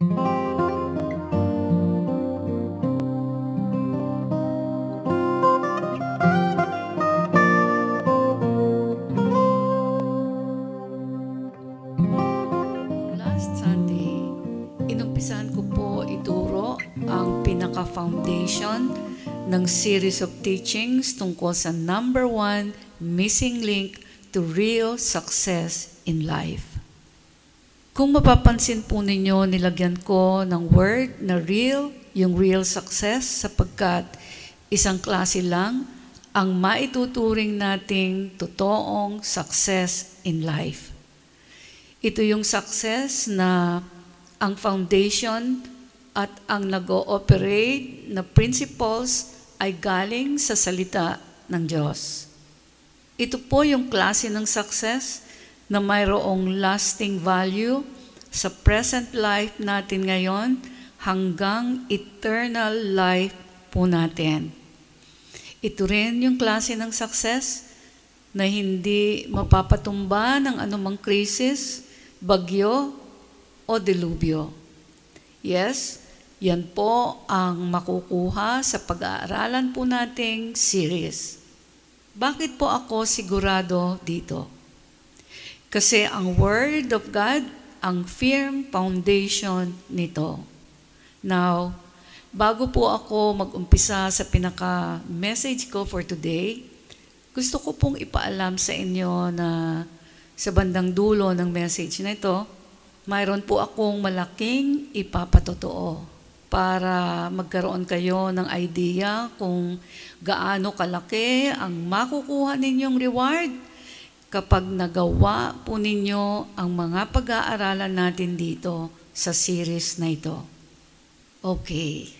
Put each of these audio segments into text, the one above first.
Last Sunday, inumpisahan ko po ituro ang pinaka-foundation ng series of teachings tungkol sa number one missing link to real success in life. Kung mapapansin po ninyo, nilagyan ko ng word na real, yung real success, sapagkat isang klase lang ang maituturing nating totoong success in life. Ito yung success na ang foundation at ang nag-ooperate na principles ay galing sa salita ng Diyos. Ito po yung klase ng success na mayroong lasting value sa present life natin ngayon hanggang eternal life po natin. Ito rin yung klase ng success na hindi mapapatumba ng anumang krisis, bagyo, o delubyo. Yes, yan po ang makukuha sa pag-aaralan po nating series. Bakit po ako sigurado dito? Kasi ang Word of God, ang firm foundation nito. Now, bago po ako mag-umpisa sa pinaka-message ko for today, gusto ko pong ipaalam sa inyo na sa bandang dulo ng message na ito, mayroon po akong malaking ipapatotoo para magkaroon kayo ng idea kung gaano kalaki ang makukuha ninyong reward kapag nagawa po ninyo ang mga pag-aaralan natin dito sa series na ito. Okay.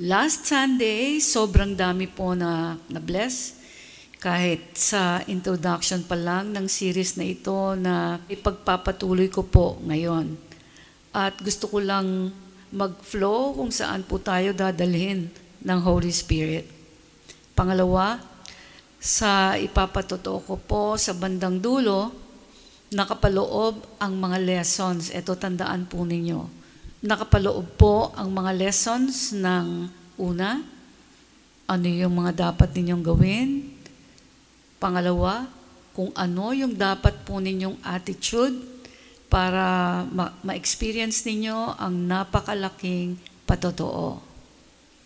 Last Sunday, sobrang dami po na na-bless. Kahit sa introduction pa lang ng series na ito na ipagpapatuloy ko po ngayon. At gusto ko lang mag-flow kung saan po tayo dadalhin ng Holy Spirit. Pangalawa, sa ipapatotoo ko po sa bandang dulo, nakapaloob ang mga lessons. Ito tandaan po ninyo. Nakapaloob po ang mga lessons ng una, ano yung mga dapat ninyong gawin. Pangalawa, kung ano yung dapat po ninyong attitude para ma- ma-experience ninyo ang napakalaking patotoo.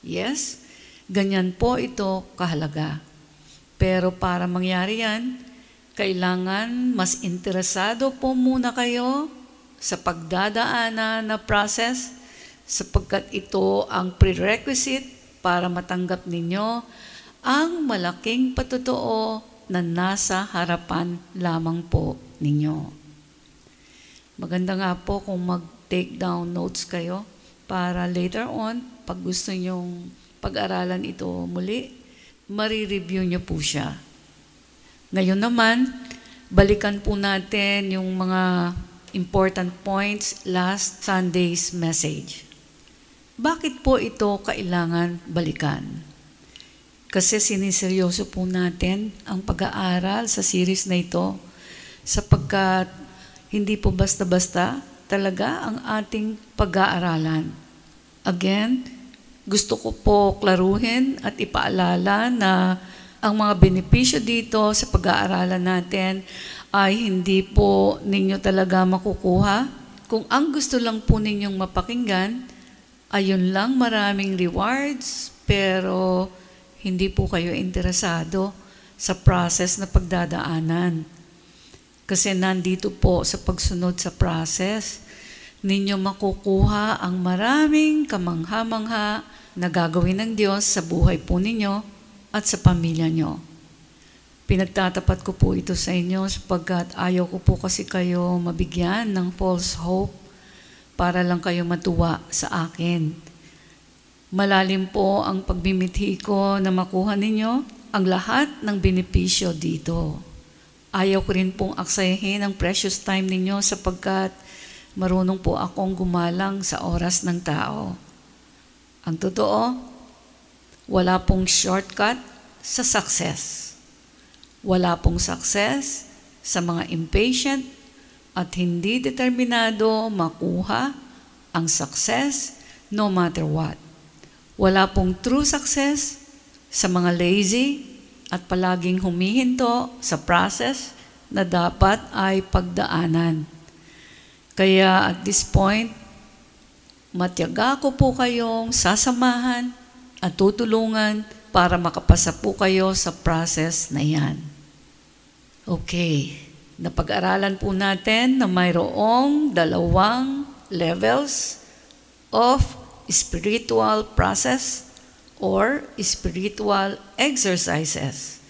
Yes, ganyan po ito kahalaga. Pero para mangyari yan, kailangan mas interesado po muna kayo sa pagdadaanan na process sapagkat ito ang prerequisite para matanggap ninyo ang malaking patotoo na nasa harapan lamang po ninyo. Maganda nga po kung mag-take down notes kayo para later on, pag gusto nyong pag-aralan ito muli, marireview nyo po siya. Ngayon naman, balikan po natin yung mga important points last Sunday's message. Bakit po ito kailangan balikan? Kasi siniseryoso po natin ang pag-aaral sa series na ito sapagkat hindi po basta-basta talaga ang ating pag-aaralan. Again, gusto ko po klaruhin at ipaalala na ang mga benepisyo dito sa pag-aaralan natin ay hindi po ninyo talaga makukuha. Kung ang gusto lang po ninyong mapakinggan, ayun lang maraming rewards, pero hindi po kayo interesado sa process na pagdadaanan. Kasi nandito po sa pagsunod sa process, ninyo makukuha ang maraming kamangha-mangha na gagawin ng Diyos sa buhay po ninyo at sa pamilya nyo. Pinagtatapat ko po ito sa inyo sapagkat ayaw ko po kasi kayo mabigyan ng false hope para lang kayo matuwa sa akin. Malalim po ang pagmimithi ko na makuha ninyo ang lahat ng benepisyo dito. Ayaw ko rin pong aksayahin ang precious time ninyo sapagkat marunong po akong gumalang sa oras ng tao. Ang totoo, wala pong shortcut sa success. Wala pong success sa mga impatient at hindi determinado makuha ang success no matter what. Wala pong true success sa mga lazy at palaging humihinto sa process na dapat ay pagdaanan. Kaya at this point, matyaga ko po kayong sasamahan at tutulungan para makapasa po kayo sa process na yan. Okay, napag-aralan po natin na mayroong dalawang levels of spiritual process or spiritual exercises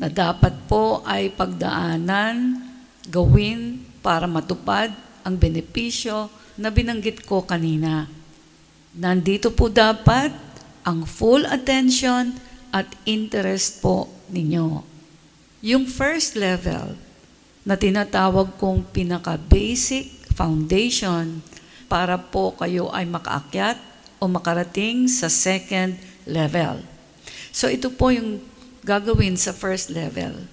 na dapat po ay pagdaanan, gawin para matupad ang benepisyo na binanggit ko kanina. Nandito po dapat ang full attention at interest po ninyo. Yung first level na tinatawag kong pinaka-basic foundation para po kayo ay makaakyat o makarating sa second level. So ito po yung gagawin sa first level.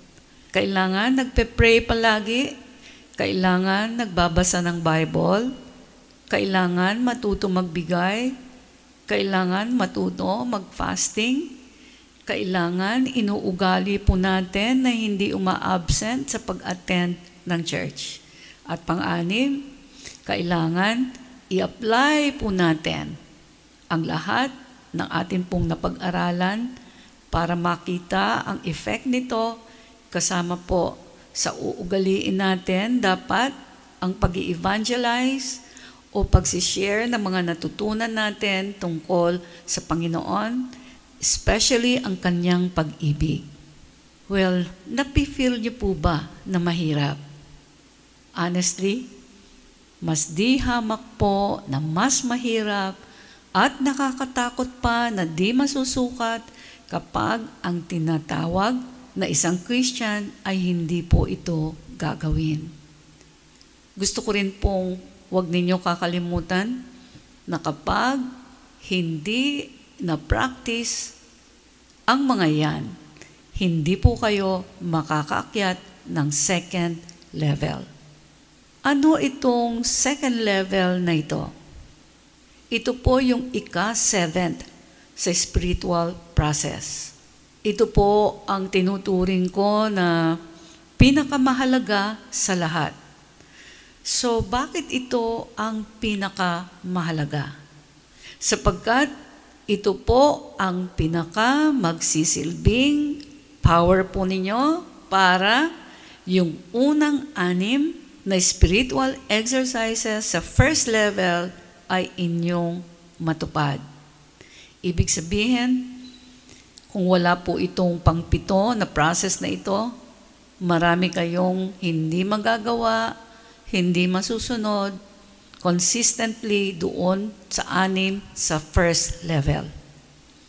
Kailangan nagpe-pray palagi, kailangan nagbabasa ng Bible, kailangan matuto magbigay, kailangan matuto mag-fasting, kailangan inuugali po natin na hindi uma-absent sa pag-attend ng church. At pang-anim, kailangan i-apply po natin ang lahat ng atin pong napag-aralan para makita ang effect nito. Kasama po sa uugaliin natin dapat ang pag evangelize o pagsishare ng mga natutunan natin tungkol sa Panginoon, especially ang kanyang pag-ibig. Well, napifeel niyo po ba na mahirap? Honestly, mas di hamak po na mas mahirap at nakakatakot pa na di masusukat kapag ang tinatawag na isang Christian ay hindi po ito gagawin. Gusto ko rin pong huwag ninyo kakalimutan na kapag hindi na-practice ang mga yan, hindi po kayo makakaakyat ng second level. Ano itong second level na ito? Ito po yung ika-seventh sa spiritual process. Ito po ang tinuturing ko na pinakamahalaga sa lahat. So, bakit ito ang pinakamahalaga? Sapagkat ito po ang pinaka magsisilbing power po ninyo para yung unang anim na spiritual exercises sa first level ay inyong matupad. Ibig sabihin, kung wala po itong pangpito na process na ito, marami kayong hindi magagawa, hindi masusunod, consistently doon sa anim sa first level.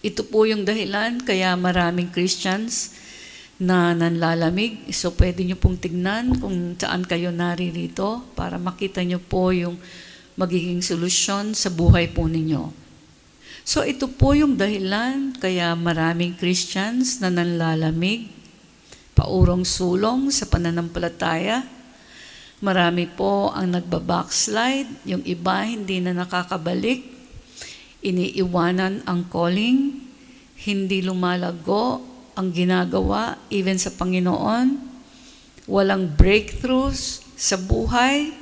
Ito po yung dahilan kaya maraming Christians na nanlalamig. So pwede nyo pong tignan kung saan kayo naririto para makita nyo po yung magiging solusyon sa buhay po ninyo. So ito po yung dahilan kaya maraming Christians na nanlalamig, paurong sulong sa pananampalataya, Marami po ang nagbabackslide, yung iba hindi na nakakabalik, iniiwanan ang calling, hindi lumalago ang ginagawa even sa Panginoon, walang breakthroughs sa buhay,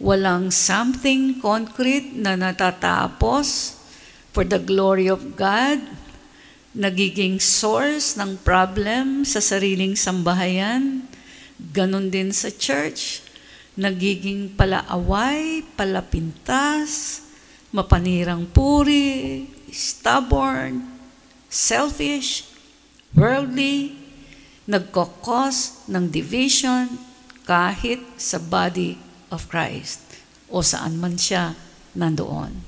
walang something concrete na natatapos for the glory of God, nagiging source ng problem sa sariling sambahayan, ganon din sa church, nagiging palaaway, palapintas, mapanirang puri, stubborn, selfish, worldly, nagkokos ng division kahit sa body of Christ o saan man siya nandoon.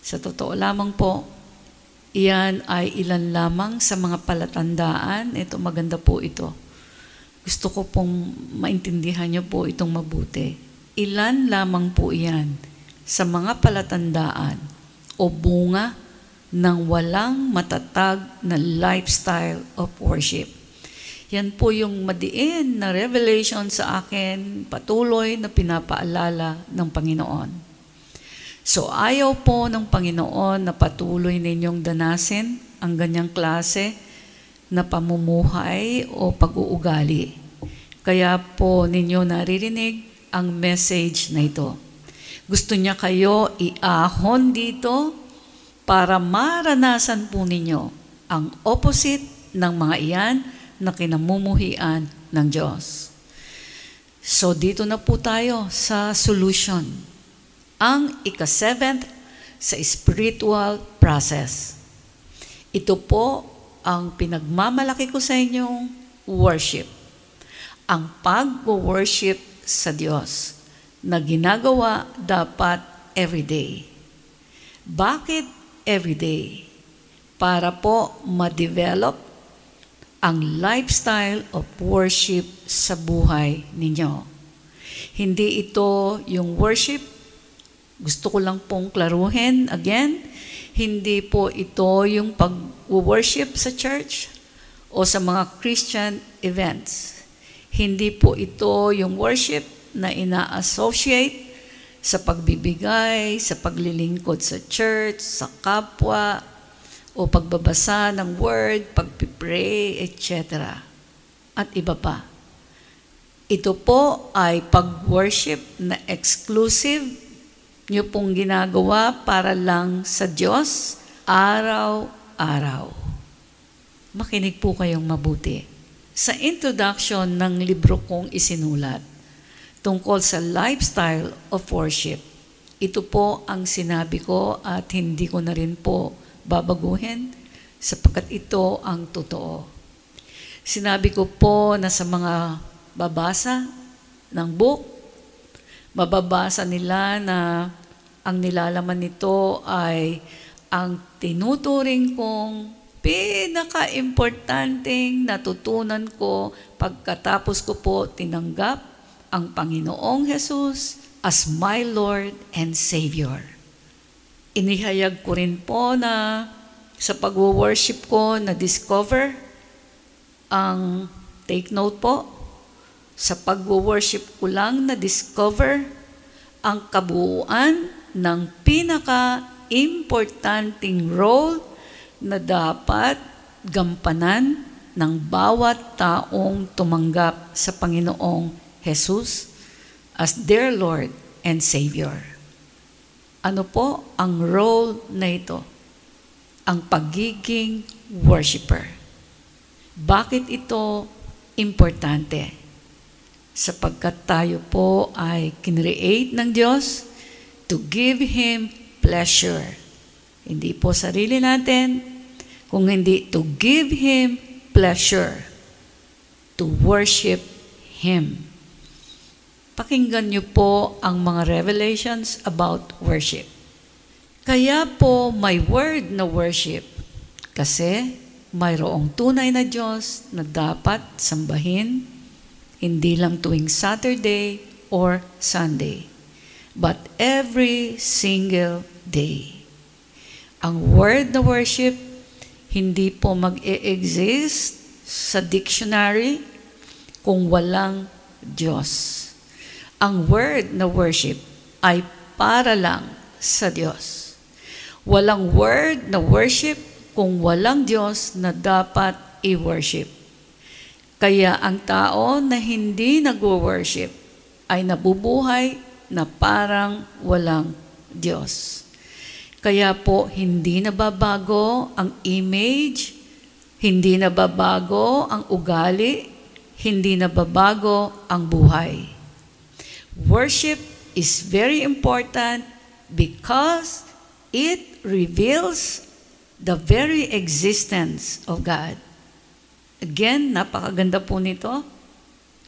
Sa totoo lamang po, iyan ay ilan lamang sa mga palatandaan. Ito, maganda po ito gusto ko pong maintindihan niyo po itong mabuti. Ilan lamang po iyan sa mga palatandaan o bunga ng walang matatag na lifestyle of worship. Yan po yung madiin na revelation sa akin, patuloy na pinapaalala ng Panginoon. So ayaw po ng Panginoon na patuloy ninyong danasin ang ganyang klase na pamumuhay o pag-uugali. Kaya po ninyo naririnig ang message na ito. Gusto niya kayo iahon dito para maranasan po ninyo ang opposite ng mga iyan na kinamumuhian ng Diyos. So dito na po tayo sa solution. Ang ika-seventh sa spiritual process. Ito po ang pinagmamalaki ko sa inyong worship. Ang pag-worship sa Diyos na ginagawa dapat everyday. Bakit everyday? Para po ma-develop ang lifestyle of worship sa buhay ninyo. Hindi ito yung worship, gusto ko lang pong klaruhin again, hindi po ito yung pag-worship sa church o sa mga Christian events. Hindi po ito yung worship na ina-associate sa pagbibigay, sa paglilingkod sa church, sa kapwa, o pagbabasa ng word, pagpipray, etc. At iba pa. Ito po ay pag-worship na exclusive nyo pong ginagawa para lang sa Diyos araw-araw. Makinig po kayong mabuti. Sa introduction ng libro kong isinulat tungkol sa lifestyle of worship, ito po ang sinabi ko at hindi ko na rin po babaguhin sapagkat ito ang totoo. Sinabi ko po na sa mga babasa ng book, mababasa nila na ang nilalaman nito ay ang tinuturing kong pinaka-importanting natutunan ko pagkatapos ko po tinanggap ang Panginoong Jesus as my Lord and Savior. Inihayag ko rin po na sa pag-worship ko na discover ang take note po sa pag-worship ko lang na discover ang kabuuan ng pinaka-importanting role na dapat gampanan ng bawat taong tumanggap sa Panginoong Jesus as their Lord and Savior. Ano po ang role na ito? Ang pagiging worshiper. Bakit ito importante? Sapagkat tayo po ay kinreate ng Diyos to give Him pleasure. Hindi po sarili natin, kung hindi to give Him pleasure, to worship Him. Pakinggan niyo po ang mga revelations about worship. Kaya po may word na worship kasi mayroong tunay na Diyos na dapat sambahin hindi lang tuwing Saturday or Sunday, but every single day. Ang word na worship hindi po mag-e-exist sa dictionary kung walang Diyos ang word na worship ay para lang sa Diyos. Walang word na worship kung walang Diyos na dapat i-worship. Kaya ang tao na hindi nag-worship ay nabubuhay na parang walang Diyos. Kaya po hindi nababago ang image, hindi nababago ang ugali, hindi nababago ang buhay. Worship is very important because it reveals the very existence of God. Again, napakaganda po nito.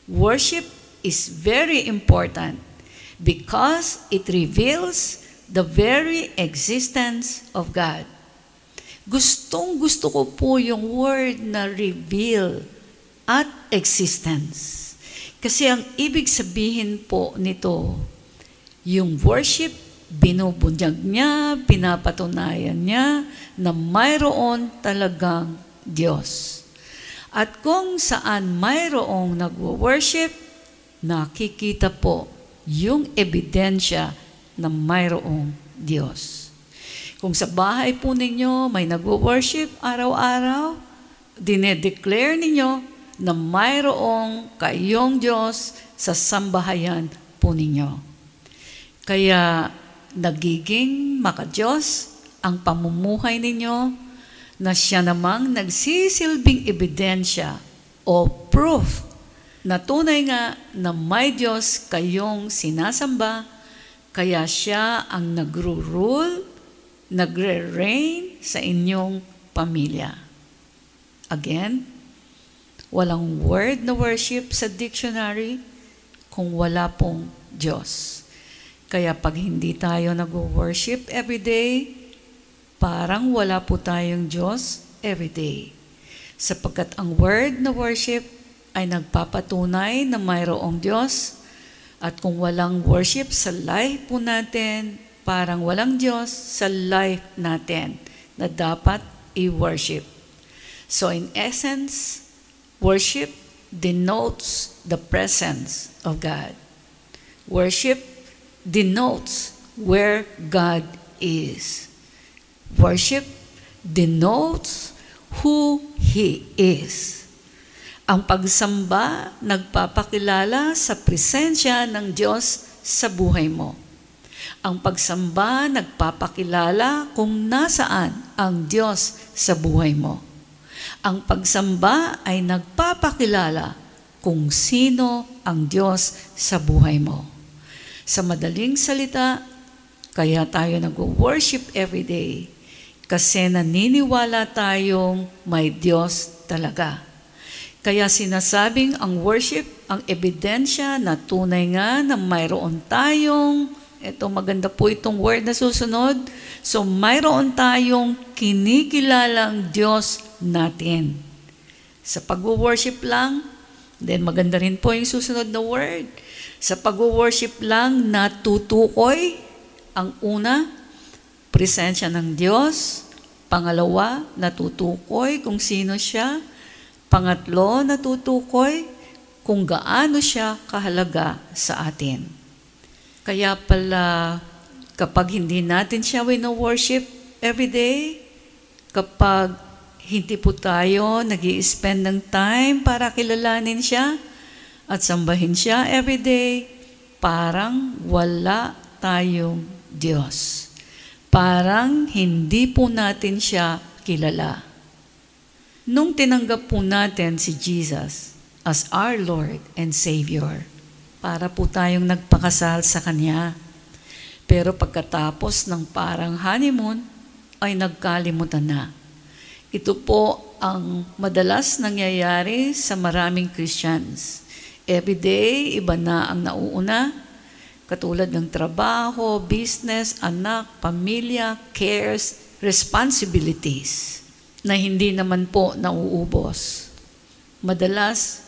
Worship is very important because it reveals the very existence of God. Gustong gusto ko po yung word na reveal at existence. Kasi ang ibig sabihin po nito, yung worship, binubunyag niya, pinapatunayan niya na mayroon talagang Diyos. At kung saan mayroong nagwo-worship, nakikita po yung ebidensya na mayroong Diyos. Kung sa bahay po ninyo may nagwo-worship araw-araw, dinedeclare ninyo na mayroong kayong Diyos sa sambahayan po ninyo. Kaya nagiging makadiyos ang pamumuhay ninyo na siya namang nagsisilbing ebidensya o proof na tunay nga na may Diyos kayong sinasamba, kaya siya ang nagro-rule, nagre-reign sa inyong pamilya. Again, walang word na worship sa dictionary kung wala pong Diyos. Kaya pag hindi tayo nag-worship everyday, parang wala po tayong Diyos everyday. Sapagkat ang word na worship ay nagpapatunay na mayroong Diyos at kung walang worship sa life po natin, parang walang Diyos sa life natin na dapat i-worship. So in essence, worship denotes the presence of God. Worship denotes where God is. Worship denotes who He is. Ang pagsamba nagpapakilala sa presensya ng Diyos sa buhay mo. Ang pagsamba nagpapakilala kung nasaan ang Diyos sa buhay mo. Ang pagsamba ay nagpapakilala kung sino ang Diyos sa buhay mo. Sa madaling salita, kaya tayo nag-worship every day kasi naniniwala tayong may Diyos talaga. Kaya sinasabing ang worship, ang ebidensya na tunay nga na mayroon tayong, ito maganda po itong word na susunod, so mayroon tayong kinikilalang Diyos natin. Sa pag-worship lang, then maganda rin po yung susunod na word. Sa pag-worship lang, natutukoy ang una, presensya ng Diyos. Pangalawa, natutukoy kung sino siya. Pangatlo, natutukoy kung gaano siya kahalaga sa atin. Kaya pala, kapag hindi natin siya wino-worship every day, kapag hindi po tayo nag spend ng time para kilalanin siya at sambahin siya every day, parang wala tayong Diyos. Parang hindi po natin siya kilala. Nung tinanggap po natin si Jesus as our Lord and Savior, para po tayong nagpakasal sa Kanya. Pero pagkatapos ng parang honeymoon, ay nagkalimutan na. Ito po ang madalas nangyayari sa maraming Christians. Every day, iba na ang nauuna, katulad ng trabaho, business, anak, pamilya, cares, responsibilities na hindi naman po nauubos. Madalas,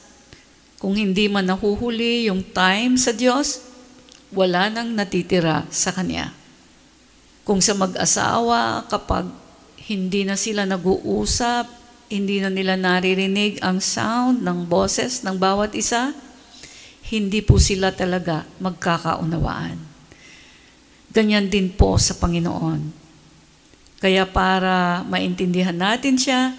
kung hindi man nahuhuli yung time sa Diyos, wala nang natitira sa Kanya. Kung sa mag-asawa, kapag hindi na sila nag-uusap, hindi na nila naririnig ang sound ng boses ng bawat isa, hindi po sila talaga magkakaunawaan. Ganyan din po sa Panginoon kaya para maintindihan natin siya,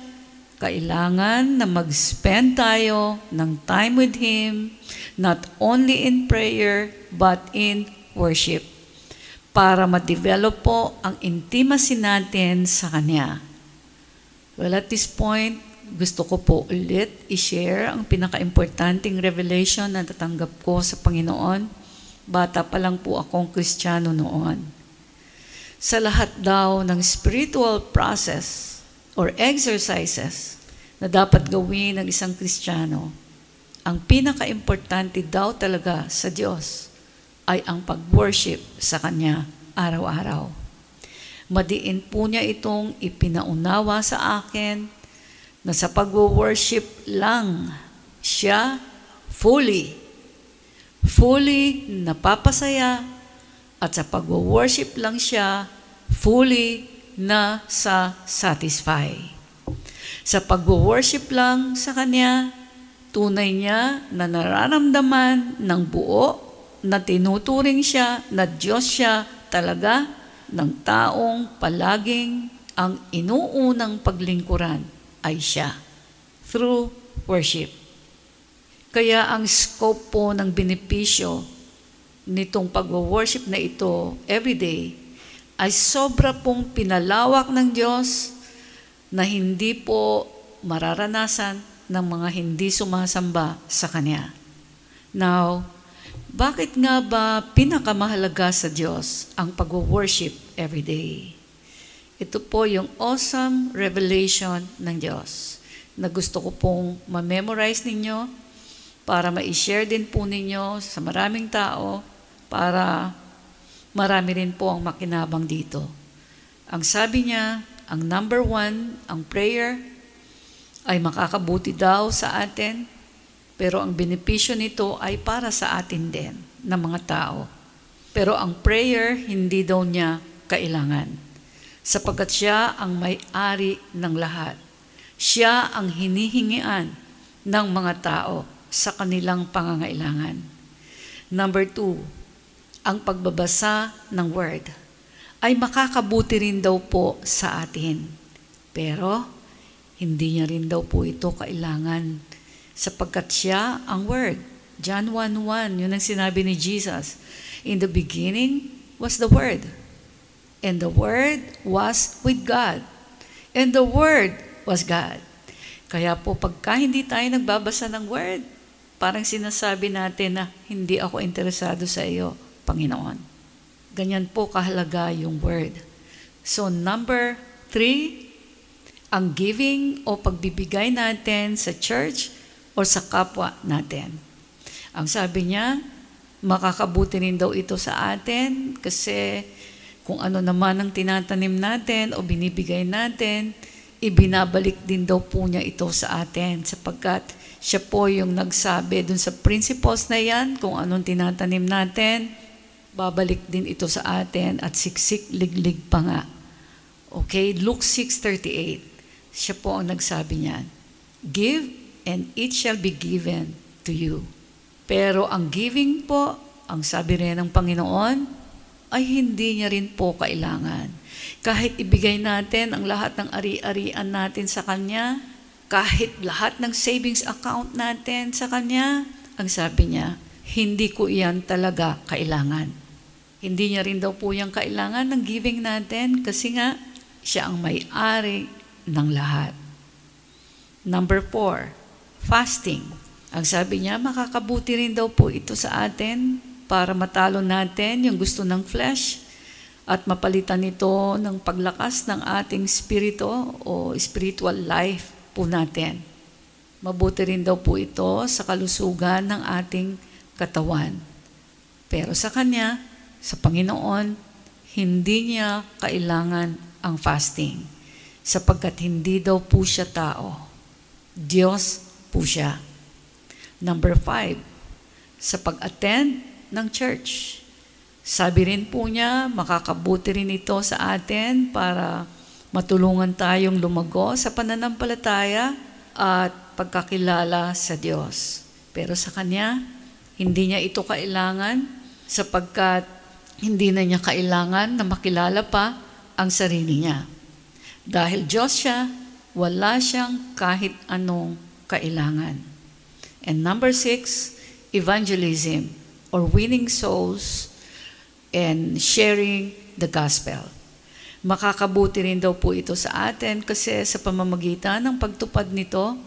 kailangan na mag-spend tayo ng time with Him, not only in prayer, but in worship. Para ma-develop po ang intimacy natin sa Kanya. Well, at this point, gusto ko po ulit i-share ang pinaka-importanting revelation na natanggap ko sa Panginoon. Bata pa lang po akong kristyano noon sa lahat daw ng spiritual process or exercises na dapat gawin ng isang Kristiyano, ang pinaka-importante daw talaga sa Diyos ay ang pag-worship sa Kanya araw-araw. Madiin po niya itong ipinaunawa sa akin na sa pag-worship lang siya fully, fully napapasaya at sa pag-worship lang siya fully na sa satisfy. Sa pag-worship lang sa Kanya, tunay niya na nararamdaman ng buo na tinuturing siya na Diyos siya talaga ng taong palaging ang inuunang paglingkuran ay siya through worship. Kaya ang scope po ng benepisyo nitong pag-worship na ito everyday ay sobra pong pinalawak ng Diyos na hindi po mararanasan ng mga hindi sumasamba sa Kanya. Now, bakit nga ba pinakamahalaga sa Diyos ang pag-worship every day? Ito po yung awesome revelation ng Diyos na gusto ko pong ma-memorize ninyo para ma-share din po ninyo sa maraming tao para marami rin po ang makinabang dito. Ang sabi niya, ang number one, ang prayer, ay makakabuti daw sa atin pero ang benepisyo nito ay para sa atin din, ng mga tao. Pero ang prayer, hindi daw niya kailangan. Sapagkat siya ang may-ari ng lahat. Siya ang hinihingian ng mga tao sa kanilang pangangailangan. Number two, ang pagbabasa ng Word ay makakabuti rin daw po sa atin. Pero, hindi niya rin daw po ito kailangan sapagkat siya ang Word. John 1.1, yun ang sinabi ni Jesus. In the beginning was the Word. And the Word was with God. And the Word was God. Kaya po pagka hindi tayo nagbabasa ng Word, parang sinasabi natin na hindi ako interesado sa iyo, Panginoon. Ganyan po kahalaga yung Word. So number three, ang giving o pagbibigay natin sa church o sa kapwa natin. Ang sabi niya, makakabuti rin daw ito sa atin kasi kung ano naman ang tinatanim natin o binibigay natin, ibinabalik din daw po niya ito sa atin sapagkat siya po yung nagsabi dun sa principles na yan, kung anong tinatanim natin, babalik din ito sa atin at siksik liglig pa nga. Okay, Luke 6.38, siya po ang nagsabi niyan. Give and it shall be given to you. Pero ang giving po, ang sabi rin ng Panginoon, ay hindi niya rin po kailangan. Kahit ibigay natin ang lahat ng ari-arian natin sa Kanya, kahit lahat ng savings account natin sa Kanya, ang sabi niya, hindi ko iyan talaga kailangan. Hindi niya rin daw po yung kailangan ng giving natin kasi nga, siya ang may-ari ng lahat. Number four, fasting. Ang sabi niya, makakabuti rin daw po ito sa atin para matalo natin yung gusto ng flesh at mapalitan ito ng paglakas ng ating spirito o spiritual life po natin. Mabuti rin daw po ito sa kalusugan ng ating katawan. Pero sa Kanya, sa Panginoon, hindi niya kailangan ang fasting sapagkat hindi daw po siya tao. Diyos po siya. Number five, sa pag-attend ng church. Sabi rin po niya, makakabuti rin ito sa atin para matulungan tayong lumago sa pananampalataya at pagkakilala sa Diyos. Pero sa Kanya, hindi niya ito kailangan sapagkat hindi na niya kailangan na makilala pa ang sarili niya. Dahil Diyos siya, wala siyang kahit anong kailangan. And number six, evangelism or winning souls and sharing the gospel. Makakabuti rin daw po ito sa atin kasi sa pamamagitan ng pagtupad nito,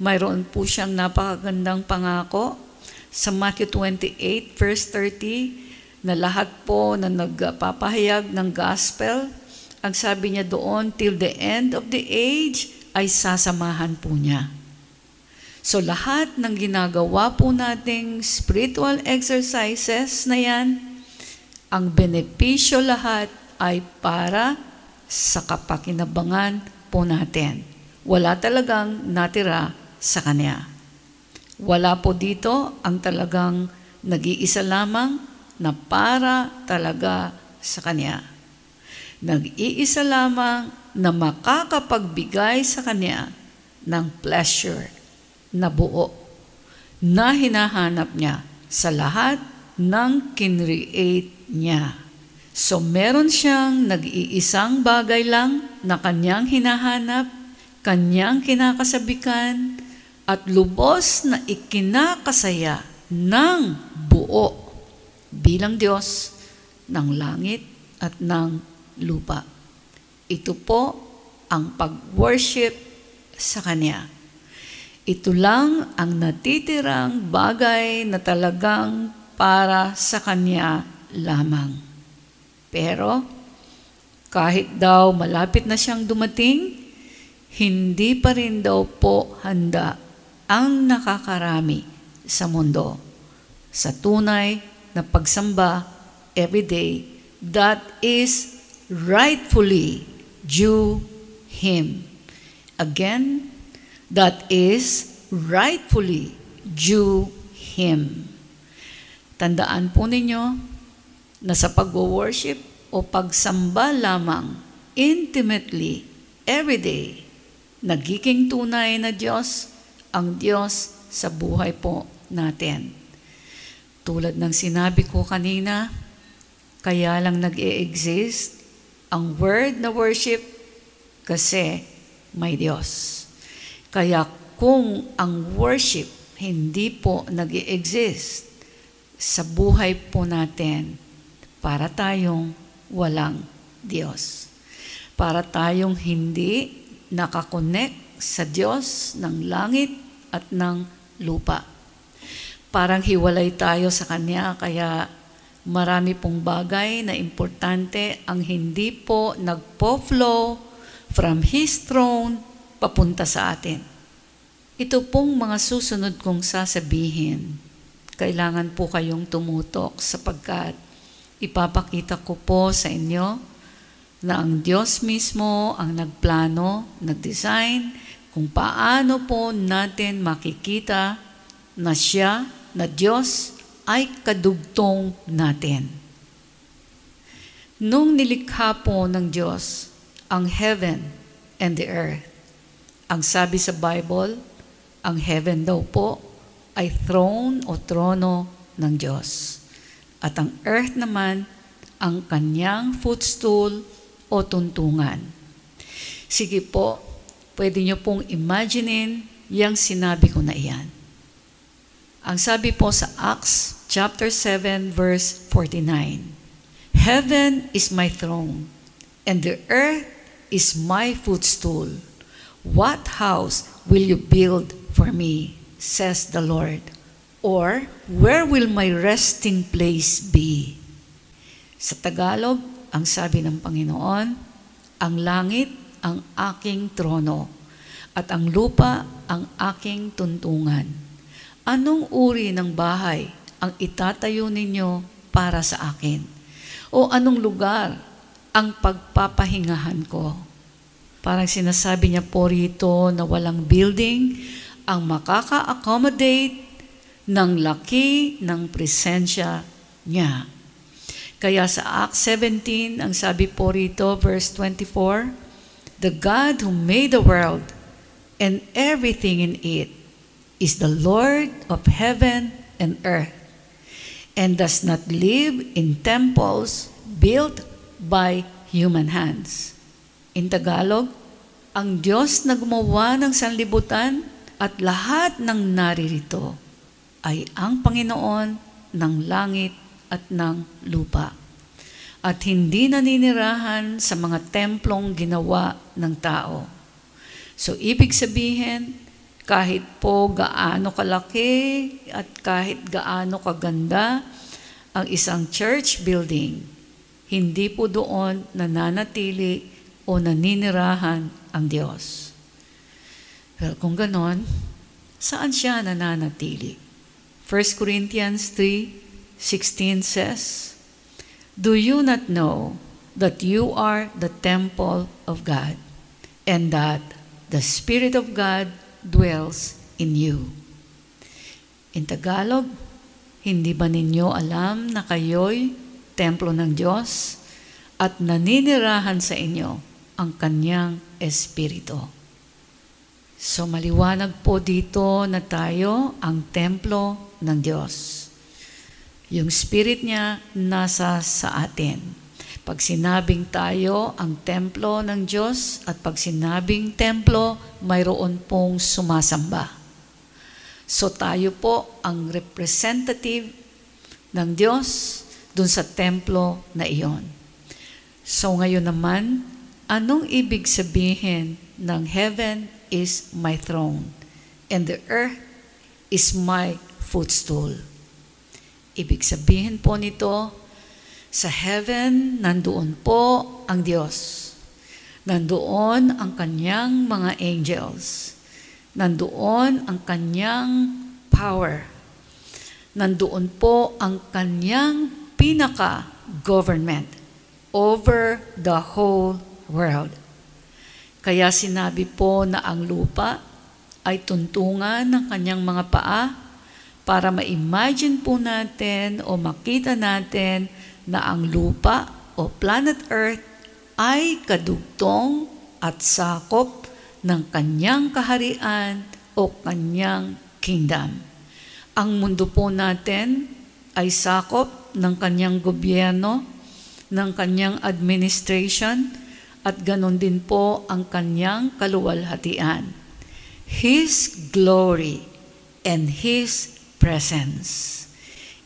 mayroon po siyang napakagandang pangako sa Matthew 28 verse 30 na lahat po na nagpapahayag ng gospel, ang sabi niya doon, till the end of the age, ay sasamahan po niya. So lahat ng ginagawa po nating spiritual exercises na yan, ang benepisyo lahat ay para sa kapakinabangan po natin. Wala talagang natira sa Kanya. Wala po dito ang talagang nag-iisa lamang na para talaga sa Kanya. Nag-iisa lamang na makakapagbigay sa Kanya ng pleasure na buo na hinahanap niya sa lahat ng kinreate niya. So meron siyang nag-iisang bagay lang na kanyang hinahanap, kanyang kinakasabikan, at lubos na ikinakasaya ng buo bilang Diyos ng langit at ng lupa. Ito po ang pag-worship sa Kanya. Ito lang ang natitirang bagay na talagang para sa Kanya lamang. Pero kahit daw malapit na siyang dumating, hindi pa rin daw po handa ang nakakarami sa mundo sa tunay na pagsamba everyday that is rightfully due Him. Again, that is rightfully due Him. Tandaan po ninyo na sa pag-worship o pagsamba lamang intimately everyday, nagiging tunay na Diyos ang Diyos sa buhay po natin. Tulad ng sinabi ko kanina, kaya lang nag-e-exist ang word na worship kasi may Diyos. Kaya kung ang worship hindi po nag exist sa buhay po natin, para tayong walang Diyos. Para tayong hindi nakakonect sa Diyos ng langit at ng lupa. Parang hiwalay tayo sa Kanya, kaya marami pong bagay na importante ang hindi po nagpo-flow from His throne papunta sa atin. Ito pong mga susunod kong sasabihin, kailangan po kayong tumutok sapagkat ipapakita ko po sa inyo na ang Diyos mismo ang nagplano, nagdesign, kung paano po natin makikita na siya, na Diyos, ay kadugtong natin. Nung nilikha po ng Diyos ang heaven and the earth, ang sabi sa Bible, ang heaven daw po ay throne o trono ng Diyos. At ang earth naman, ang kanyang footstool o tuntungan. Sige po, pwede nyo pong imaginein yung sinabi ko na iyan. Ang sabi po sa Acts chapter 7 verse 49, Heaven is my throne, and the earth is my footstool. What house will you build for me, says the Lord? Or, where will my resting place be? Sa Tagalog, ang sabi ng Panginoon, ang langit ang aking trono at ang lupa ang aking tuntungan. Anong uri ng bahay ang itatayo ninyo para sa akin? O anong lugar ang pagpapahingahan ko? Parang sinasabi niya po rito na walang building ang makaka-accommodate ng laki ng presensya niya. Kaya sa Acts 17, ang sabi po rito, verse 24, The God who made the world and everything in it is the Lord of heaven and earth and does not live in temples built by human hands. In Tagalog, ang Diyos na gumawa ng sanlibutan at lahat ng naririto ay ang Panginoon ng langit at ng lupa at hindi naninirahan sa mga templong ginawa ng tao. So, ibig sabihin, kahit po gaano kalaki at kahit gaano kaganda ang isang church building, hindi po doon nananatili o naninirahan ang Diyos. Well, kung ganon, saan siya nananatili? 1 Corinthians 3:16 says, Do you not know that you are the temple of God and that the Spirit of God dwells in you? In Tagalog, hindi ba ninyo alam na kayo'y templo ng Diyos at naninirahan sa inyo ang kanyang Espiritu? So maliwanag po dito na tayo ang templo ng Diyos. Yung spirit niya nasa sa atin. Pag sinabing tayo ang templo ng Diyos at pag sinabing templo, mayroon pong sumasamba. So tayo po ang representative ng Diyos dun sa templo na iyon. So ngayon naman, anong ibig sabihin ng heaven is my throne and the earth is my footstool? Ibig sabihin po nito, sa heaven, nandoon po ang Diyos. Nandoon ang kanyang mga angels. Nandoon ang kanyang power. Nandoon po ang kanyang pinaka-government over the whole world. Kaya sinabi po na ang lupa ay tuntungan ng kanyang mga paa para ma-imagine po natin o makita natin na ang lupa o planet Earth ay kadugtong at sakop ng kanyang kaharian o kanyang kingdom. Ang mundo po natin ay sakop ng kanyang gobyerno, ng kanyang administration, at ganon din po ang kanyang kaluwalhatian. His glory and His presence.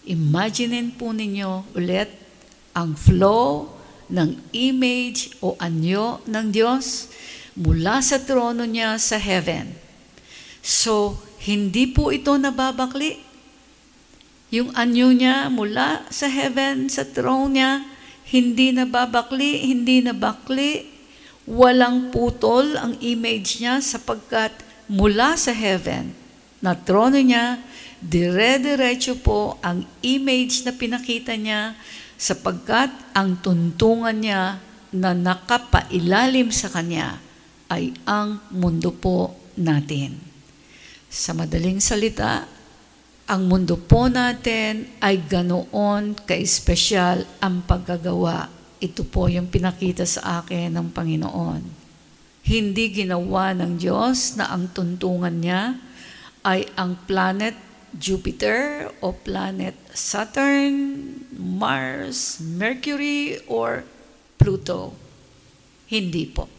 Imaginein po ninyo ulit ang flow ng image o anyo ng Diyos mula sa trono niya sa heaven. So, hindi po ito nababakli. Yung anyo niya mula sa heaven, sa throne niya, hindi nababakli, hindi nabakli, walang putol ang image niya sapagkat mula sa heaven, na trono niya, dire-diretso po ang image na pinakita niya sapagkat ang tuntungan niya na nakapailalim sa kanya ay ang mundo po natin. Sa madaling salita, ang mundo po natin ay ganoon ka-espesyal ang paggagawa. Ito po yung pinakita sa akin ng Panginoon. Hindi ginawa ng Diyos na ang tuntungan niya ay ang planet Jupiter o planet Saturn, Mars, Mercury, or Pluto. Hindi po.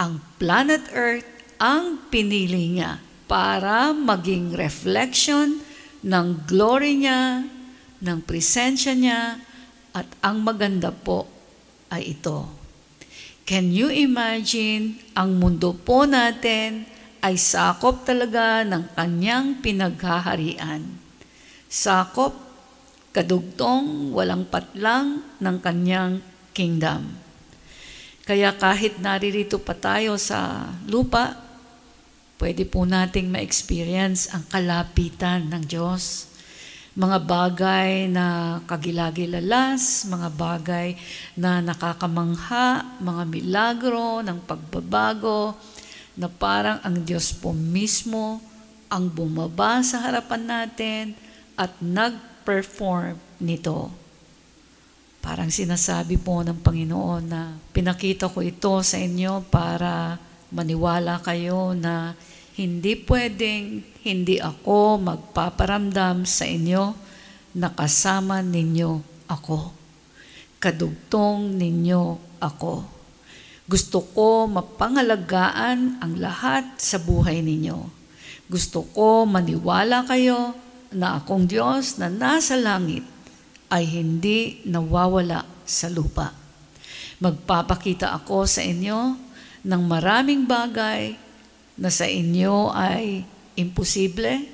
Ang planet Earth ang pinili niya para maging reflection ng glory niya, ng presensya niya, at ang maganda po ay ito. Can you imagine ang mundo po natin ay sakop talaga ng kanyang pinaghaharian. Sakop, kadugtong, walang patlang ng kanyang kingdom. Kaya kahit naririto pa tayo sa lupa, pwede po nating ma-experience ang kalapitan ng Diyos. Mga bagay na kagilagilalas, mga bagay na nakakamangha, mga milagro ng pagbabago, na parang ang Diyos po mismo ang bumaba sa harapan natin at nag-perform nito. Parang sinasabi po ng Panginoon na pinakita ko ito sa inyo para maniwala kayo na hindi pwedeng hindi ako magpaparamdam sa inyo na kasama ninyo ako. Kadugtong ninyo ako. Gusto ko mapangalagaan ang lahat sa buhay ninyo. Gusto ko maniwala kayo na akong Diyos na nasa langit ay hindi nawawala sa lupa. Magpapakita ako sa inyo ng maraming bagay na sa inyo ay imposible,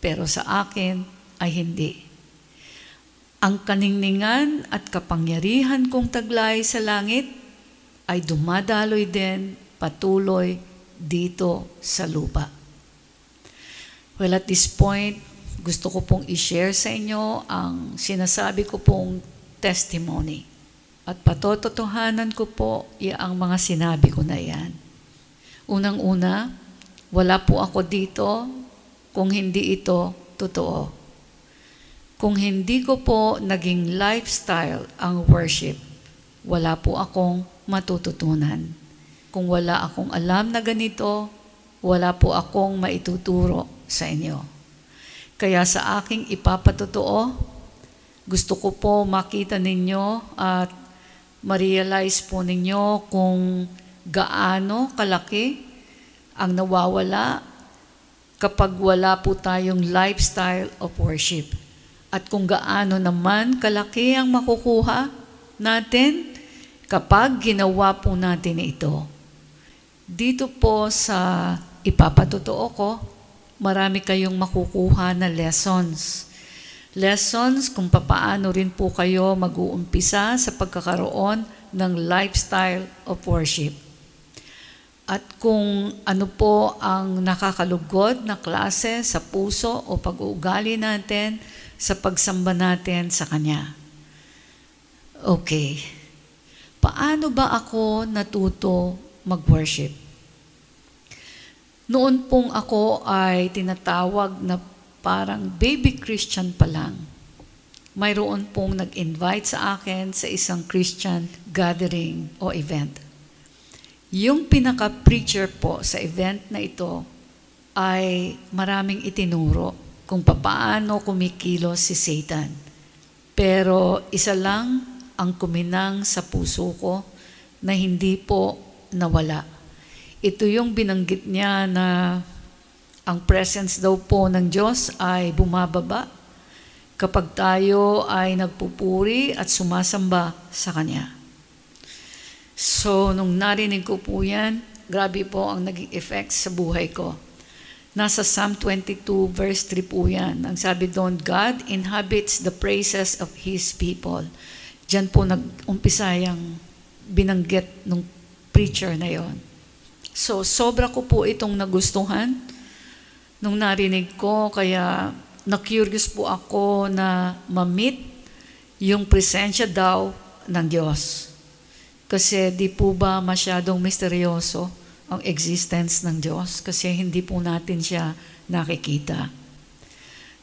pero sa akin ay hindi. Ang kaningningan at kapangyarihan kong taglay sa langit ay dumadaloy din patuloy dito sa lupa. Well, at this point, gusto ko pong i-share sa inyo ang sinasabi ko pong testimony. At patototohanan ko po ang mga sinabi ko na yan. Unang-una, wala po ako dito kung hindi ito totoo. Kung hindi ko po naging lifestyle ang worship, wala po akong matututunan. Kung wala akong alam na ganito, wala po akong maituturo sa inyo. Kaya sa aking ipapatotoo, gusto ko po makita ninyo at ma-realize po ninyo kung gaano kalaki ang nawawala kapag wala po tayong lifestyle of worship. At kung gaano naman kalaki ang makukuha natin kapag ginawa po natin ito. Dito po sa ipapatotoo ko, marami kayong makukuha na lessons. Lessons kung papaano rin po kayo mag-uumpisa sa pagkakaroon ng lifestyle of worship. At kung ano po ang nakakalugod na klase sa puso o pag-uugali natin sa pagsamba natin sa Kanya. Okay. Paano ba ako natuto mag-worship? Noon pong ako ay tinatawag na parang baby Christian pa lang. Mayroon pong nag-invite sa akin sa isang Christian gathering o event. Yung pinaka-preacher po sa event na ito ay maraming itinuro kung papaano kumikilos si Satan. Pero isa lang ang kuminang sa puso ko na hindi po nawala ito yung binanggit niya na ang presence daw po ng Diyos ay bumababa kapag tayo ay nagpupuri at sumasamba sa Kanya. So, nung narinig ko po yan, grabe po ang naging effect sa buhay ko. Nasa Psalm 22 verse 3 po yan. Ang sabi doon, God inhabits the praises of His people. Diyan po nag-umpisa yung binanggit ng preacher na yon. So, sobra ko po itong nagustuhan nung narinig ko, kaya na-curious po ako na ma-meet yung presensya daw ng Diyos. Kasi di po ba masyadong misteryoso ang existence ng Diyos kasi hindi po natin siya nakikita.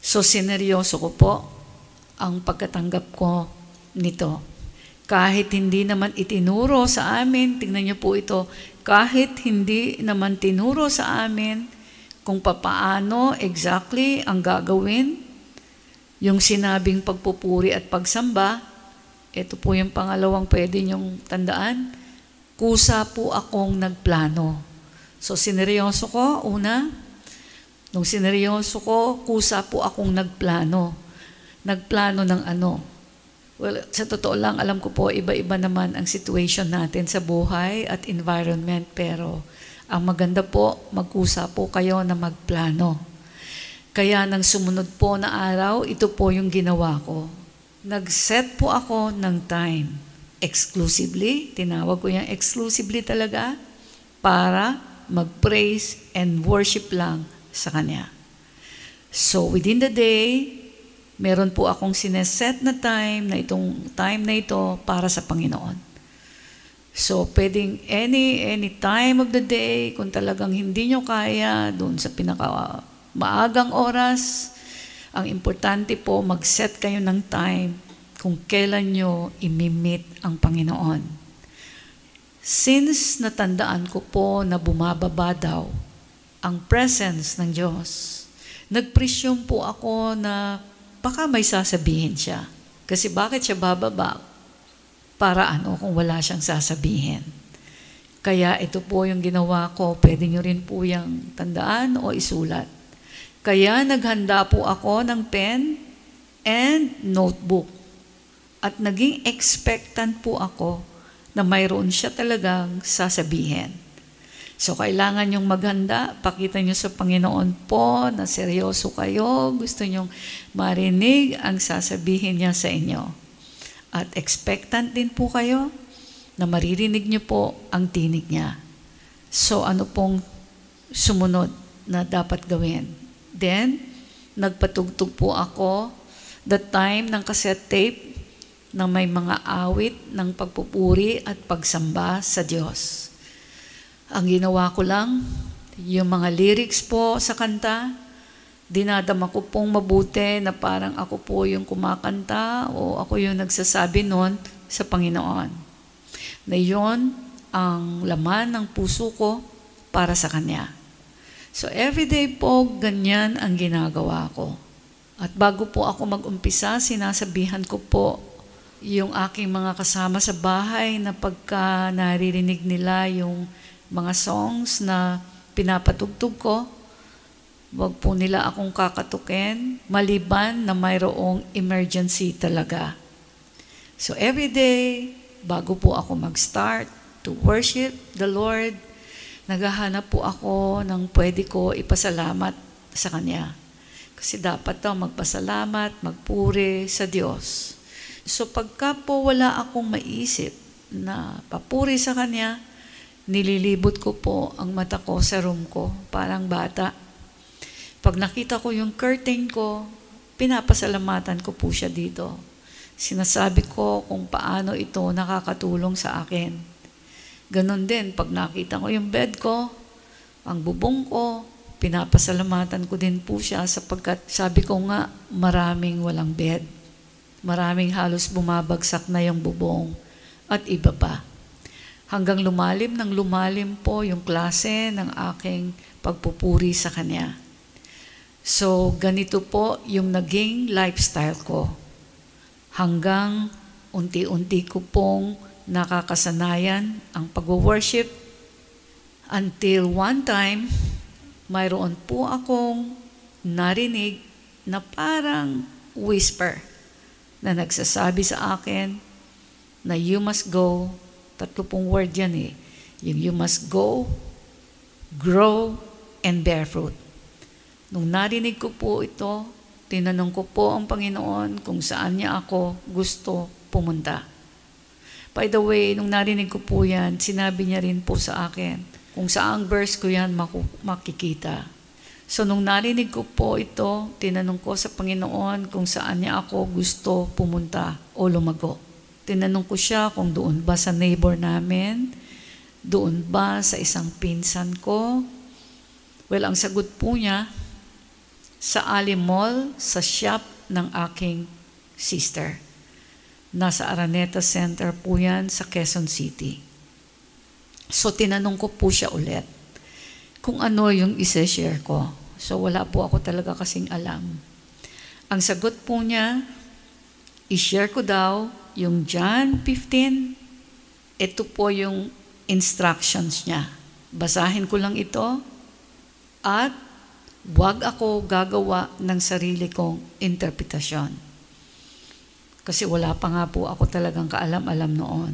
So, sineryoso ko po ang pagkatanggap ko nito. Kahit hindi naman itinuro sa amin, tingnan niyo po ito, kahit hindi naman tinuro sa amin kung papaano exactly ang gagawin, yung sinabing pagpupuri at pagsamba, ito po yung pangalawang pwede niyong tandaan, kusa po akong nagplano. So sineryoso ko, una, nung sineryoso ko, kusa po akong nagplano. Nagplano ng ano? Well, sa totoo lang, alam ko po, iba-iba naman ang situation natin sa buhay at environment. Pero ang maganda po, mag-usa po kayo na magplano. Kaya nang sumunod po na araw, ito po yung ginawa ko. Nag-set po ako ng time. Exclusively, tinawag ko yung exclusively talaga, para mag-praise and worship lang sa Kanya. So within the day, meron po akong sineset na time na itong time na ito para sa Panginoon. So, pwedeng any, any time of the day, kung talagang hindi nyo kaya, doon sa pinaka maagang oras, ang importante po, mag-set kayo ng time kung kailan nyo imimit ang Panginoon. Since natandaan ko po na bumababa daw ang presence ng Diyos, nagpresume po ako na baka may sasabihin siya. Kasi bakit siya bababa? Para ano kung wala siyang sasabihin. Kaya ito po yung ginawa ko. Pwede nyo rin po yung tandaan o isulat. Kaya naghanda po ako ng pen and notebook. At naging expectant po ako na mayroon siya talagang sasabihin. So, kailangan yung maghanda. Pakita nyo sa Panginoon po na seryoso kayo. Gusto nyong marinig ang sasabihin niya sa inyo. At expectant din po kayo na maririnig nyo po ang tinig niya. So, ano pong sumunod na dapat gawin? Then, nagpatugtog po ako the time ng cassette tape na may mga awit ng pagpupuri at pagsamba sa Diyos. Ang ginawa ko lang, yung mga lyrics po sa kanta, dinadama ko pong mabuti na parang ako po yung kumakanta o ako yung nagsasabi noon sa Panginoon. Na yon ang laman ng puso ko para sa Kanya. So everyday po, ganyan ang ginagawa ko. At bago po ako mag-umpisa, sinasabihan ko po yung aking mga kasama sa bahay na pagka naririnig nila yung mga songs na pinapatugtog ko, wag po nila akong kakatukin maliban na mayroong emergency talaga. So every day, bago po ako mag-start to worship the Lord, naghahanap po ako ng pwede ko ipasalamat sa Kanya. Kasi dapat daw magpasalamat, magpuri sa Diyos. So pagka po wala akong maisip na papuri sa Kanya, nililibot ko po ang mata ko sa room ko, parang bata. Pag nakita ko yung curtain ko, pinapasalamatan ko po siya dito. Sinasabi ko kung paano ito nakakatulong sa akin. Ganon din, pag nakita ko yung bed ko, ang bubong ko, pinapasalamatan ko din po siya sapagkat sabi ko nga, maraming walang bed. Maraming halos bumabagsak na yung bubong at iba pa. Hanggang lumalim ng lumalim po yung klase ng aking pagpupuri sa Kanya. So, ganito po yung naging lifestyle ko. Hanggang unti-unti ko pong nakakasanayan ang pag-worship until one time, mayroon po akong narinig na parang whisper na nagsasabi sa akin na you must go, tatlo pong word yan eh, yung you must go, grow, and bear fruit. Nung narinig ko po ito, tinanong ko po ang Panginoon kung saan niya ako gusto pumunta. By the way, nung narinig ko po yan, sinabi niya rin po sa akin kung saang verse ko yan makikita. So nung narinig ko po ito, tinanong ko sa Panginoon kung saan niya ako gusto pumunta o lumago. Tinanong ko siya kung doon ba sa neighbor namin, doon ba sa isang pinsan ko. Well, ang sagot po niya, sa Ali Mall, sa shop ng aking sister. Nasa Araneta Center po yan sa Quezon City. So tinanong ko po siya ulit kung ano yung isa-share ko. So wala po ako talaga kasing alam. Ang sagot po niya, i-share ko daw yung John 15. Ito po yung instructions niya. Basahin ko lang ito at wag ako gagawa ng sarili kong interpretasyon. Kasi wala pa nga po ako talagang kaalam-alam noon.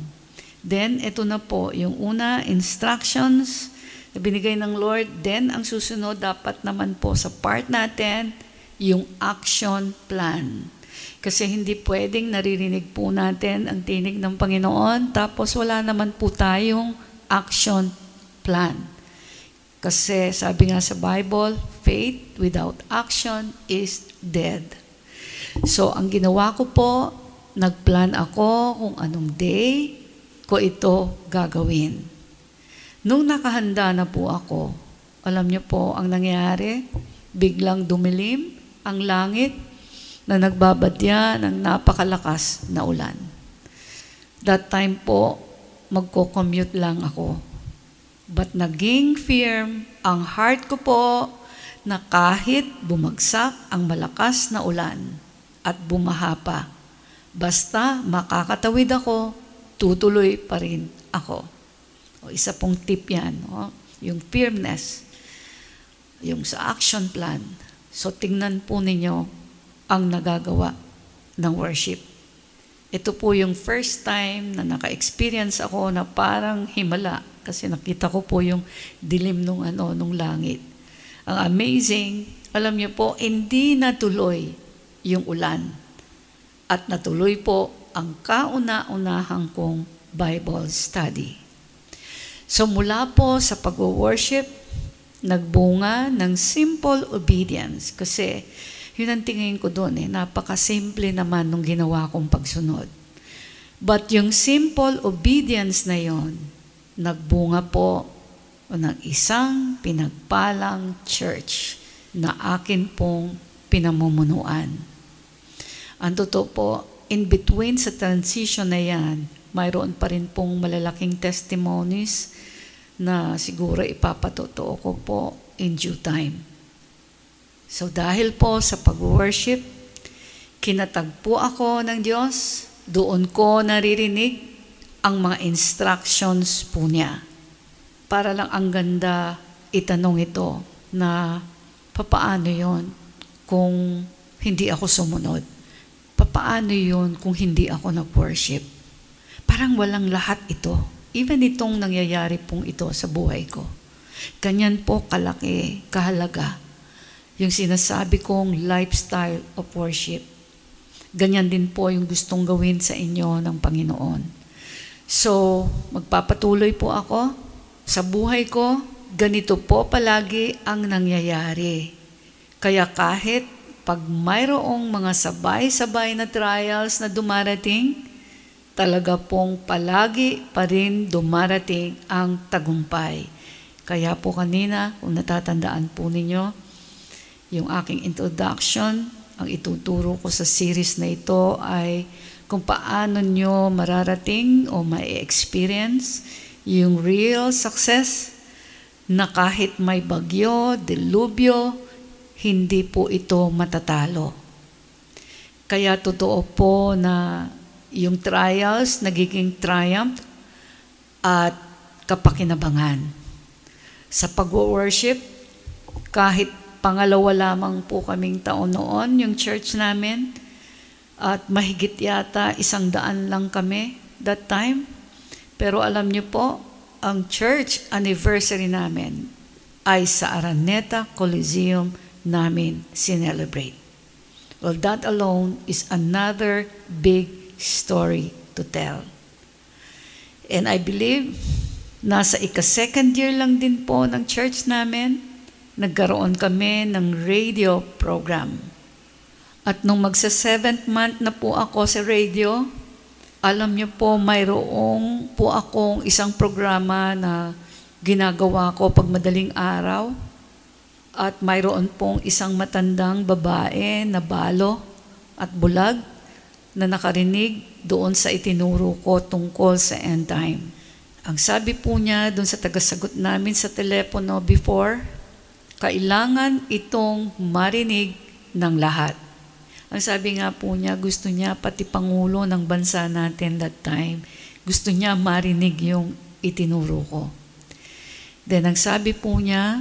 Then, ito na po, yung una, instructions, na binigay ng Lord. Then, ang susunod dapat naman po sa part natin, yung action plan. Kasi hindi pwedeng naririnig po natin ang tinig ng Panginoon, tapos wala naman po tayong action plan. Kasi sabi nga sa Bible, faith without action is dead. So, ang ginawa ko po, nagplan ako kung anong day ko ito gagawin. Nung nakahanda na po ako, alam niyo po ang nangyari, biglang dumilim ang langit na nagbabadya ng napakalakas na ulan. That time po, magko-commute lang ako. But naging firm ang heart ko po na kahit bumagsak ang malakas na ulan at bumaha pa, basta makakatawid ako, tutuloy pa rin ako. O isa pong tip yan, no? yung firmness, yung sa action plan. So tingnan po ninyo ang nagagawa ng worship. Ito po yung first time na naka-experience ako na parang himala kasi nakita ko po yung dilim nung ano nung langit. Ang amazing, alam niyo po, hindi natuloy yung ulan. At natuloy po ang kauna-unahang kong Bible study. So mula po sa pag-worship, nagbunga ng simple obedience. Kasi yun ang tingin ko doon eh, napakasimple naman nung ginawa kong pagsunod. But yung simple obedience na yon, nagbunga po ng isang pinagpalang church na akin pong pinamumunuan. Ang totoo po, in between sa transition na yan, mayroon pa rin pong malalaking testimonies na siguro ipapatotoo ko po in due time. So dahil po sa pag-worship, kinatagpo ako ng Diyos, doon ko naririnig ang mga instructions po niya. Para lang ang ganda itanong ito na papaano yon kung hindi ako sumunod? Papaano yon kung hindi ako nag-worship? Parang walang lahat ito. Even itong nangyayari pong ito sa buhay ko. Ganyan po kalaki, kahalaga. Yung sinasabi kong lifestyle of worship. Ganyan din po yung gustong gawin sa inyo ng Panginoon. So, magpapatuloy po ako sa buhay ko. Ganito po palagi ang nangyayari. Kaya kahit pag mayroong mga sabay-sabay na trials na dumarating, talaga pong palagi pa rin dumarating ang tagumpay. Kaya po kanina, kung natatandaan po ninyo, yung aking introduction, ang ituturo ko sa series na ito ay kung paano nyo mararating o ma-experience yung real success na kahit may bagyo, delubyo, hindi po ito matatalo. Kaya totoo po na yung trials nagiging triumph at kapakinabangan. Sa pag-worship, kahit Pangalawa lamang po kaming taon noon, yung church namin. At mahigit yata isang daan lang kami that time. Pero alam niyo po, ang church anniversary namin ay sa Araneta Coliseum namin sinelebrate. Well, that alone is another big story to tell. And I believe, nasa ika-second year lang din po ng church namin, nagkaroon kami ng radio program. At nung magsa seventh month na po ako sa radio, alam niyo po, mayroong po akong isang programa na ginagawa ko pag madaling araw. At mayroon pong isang matandang babae na balo at bulag na nakarinig doon sa itinuro ko tungkol sa end time. Ang sabi po niya doon sa tagasagot namin sa telepono before, kailangan itong marinig ng lahat. Ang sabi nga po niya, gusto niya pati Pangulo ng bansa natin that time, gusto niya marinig yung itinuro ko. Then ang sabi po niya,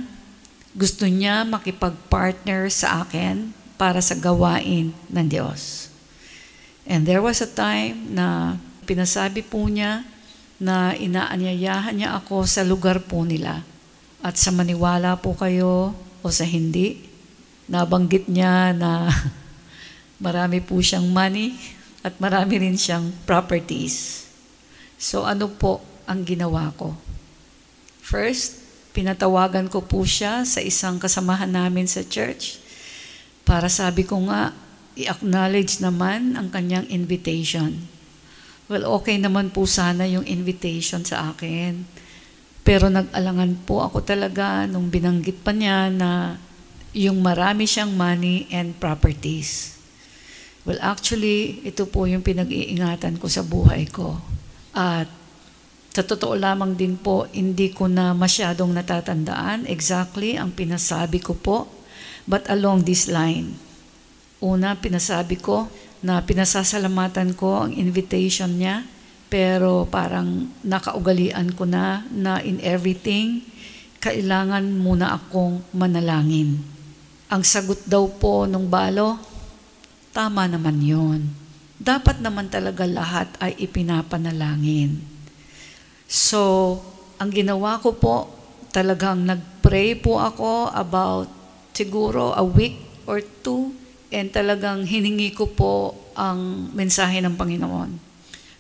gusto niya makipag-partner sa akin para sa gawain ng Diyos. And there was a time na pinasabi po niya na inaanyayahan niya ako sa lugar po nila at sa maniwala po kayo o sa hindi, nabanggit niya na marami po siyang money at marami rin siyang properties. So ano po ang ginawa ko? First, pinatawagan ko po siya sa isang kasamahan namin sa church para sabi ko nga, i-acknowledge naman ang kanyang invitation. Well, okay naman po sana yung invitation sa akin. Pero nag-alangan po ako talaga nung binanggit pa niya na yung marami siyang money and properties. Well, actually, ito po yung pinag-iingatan ko sa buhay ko. At sa totoo lamang din po, hindi ko na masyadong natatandaan exactly ang pinasabi ko po. But along this line, una, pinasabi ko na pinasasalamatan ko ang invitation niya pero parang nakaugalian ko na na in everything, kailangan muna akong manalangin. Ang sagot daw po nung balo, tama naman yon. Dapat naman talaga lahat ay ipinapanalangin. So, ang ginawa ko po, talagang nag-pray po ako about siguro a week or two and talagang hiningi ko po ang mensahe ng Panginoon.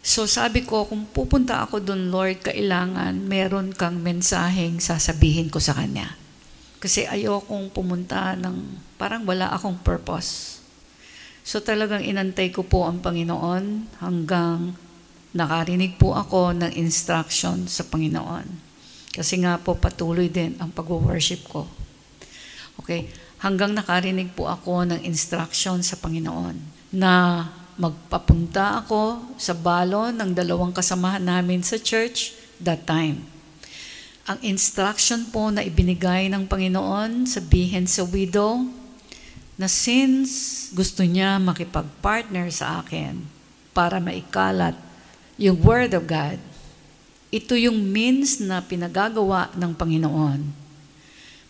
So sabi ko, kung pupunta ako doon, Lord, kailangan meron kang mensaheng sasabihin ko sa Kanya. Kasi ayokong pumunta ng parang wala akong purpose. So talagang inantay ko po ang Panginoon hanggang nakarinig po ako ng instruction sa Panginoon. Kasi nga po patuloy din ang pag-worship ko. Okay, hanggang nakarinig po ako ng instruction sa Panginoon na magpapunta ako sa balon ng dalawang kasamahan namin sa church that time. Ang instruction po na ibinigay ng Panginoon, sabihin sa widow, na since gusto niya makipag-partner sa akin para maikalat yung Word of God. Ito yung means na pinagagawa ng Panginoon.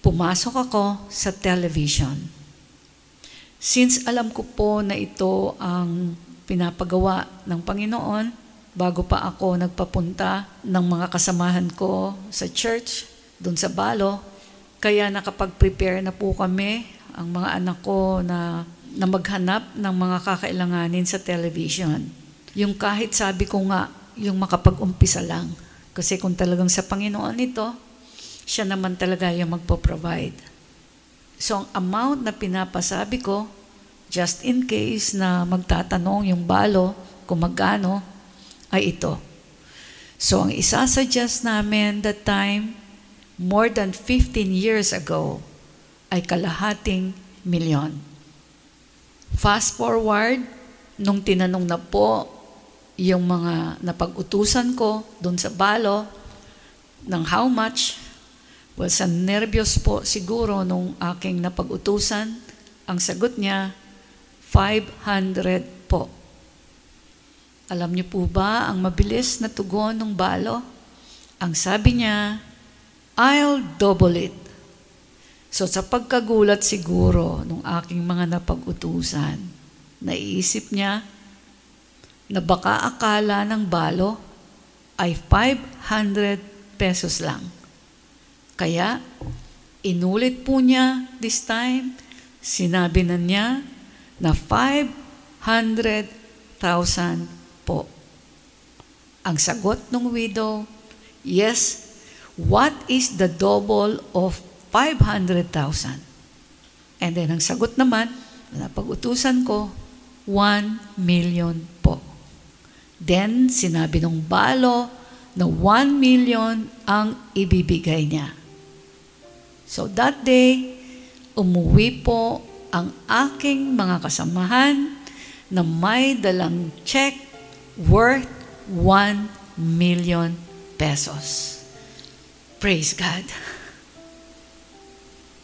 Pumasok ako sa television. Since alam ko po na ito ang pinapagawa ng Panginoon, bago pa ako nagpapunta ng mga kasamahan ko sa church, doon sa Balo, kaya nakapag-prepare na po kami, ang mga anak ko na, na maghanap ng mga kakailanganin sa television. Yung kahit sabi ko nga, yung makapag-umpisa lang. Kasi kung talagang sa Panginoon ito, siya naman talaga yung magpo-provide. So, ang amount na pinapasabi ko, just in case na magtatanong yung balo kung magkano, ay ito. So, ang isasuggest namin that time, more than 15 years ago ay kalahating milyon. Fast forward, nung tinanong na po yung mga napag-utusan ko doon sa balo ng how much, well, sa nervyos po siguro nung aking napag-utusan, ang sagot niya, 500 po. Alam niyo po ba ang mabilis na tugon ng balo? Ang sabi niya, I'll double it. So sa pagkagulat siguro nung aking mga napag-utusan, naiisip niya na baka akala ng balo ay 500 pesos lang. Kaya, inulit po niya this time, sinabi na niya na 500,000 po. Ang sagot ng widow, yes, What is the double of 500,000? And then ang sagot naman, na pag-utusan ko, 1 million po. Then sinabi ng balo na 1 million ang ibibigay niya. So that day, umuwi po ang aking mga kasamahan na may dalang check worth 1 million pesos. Praise God.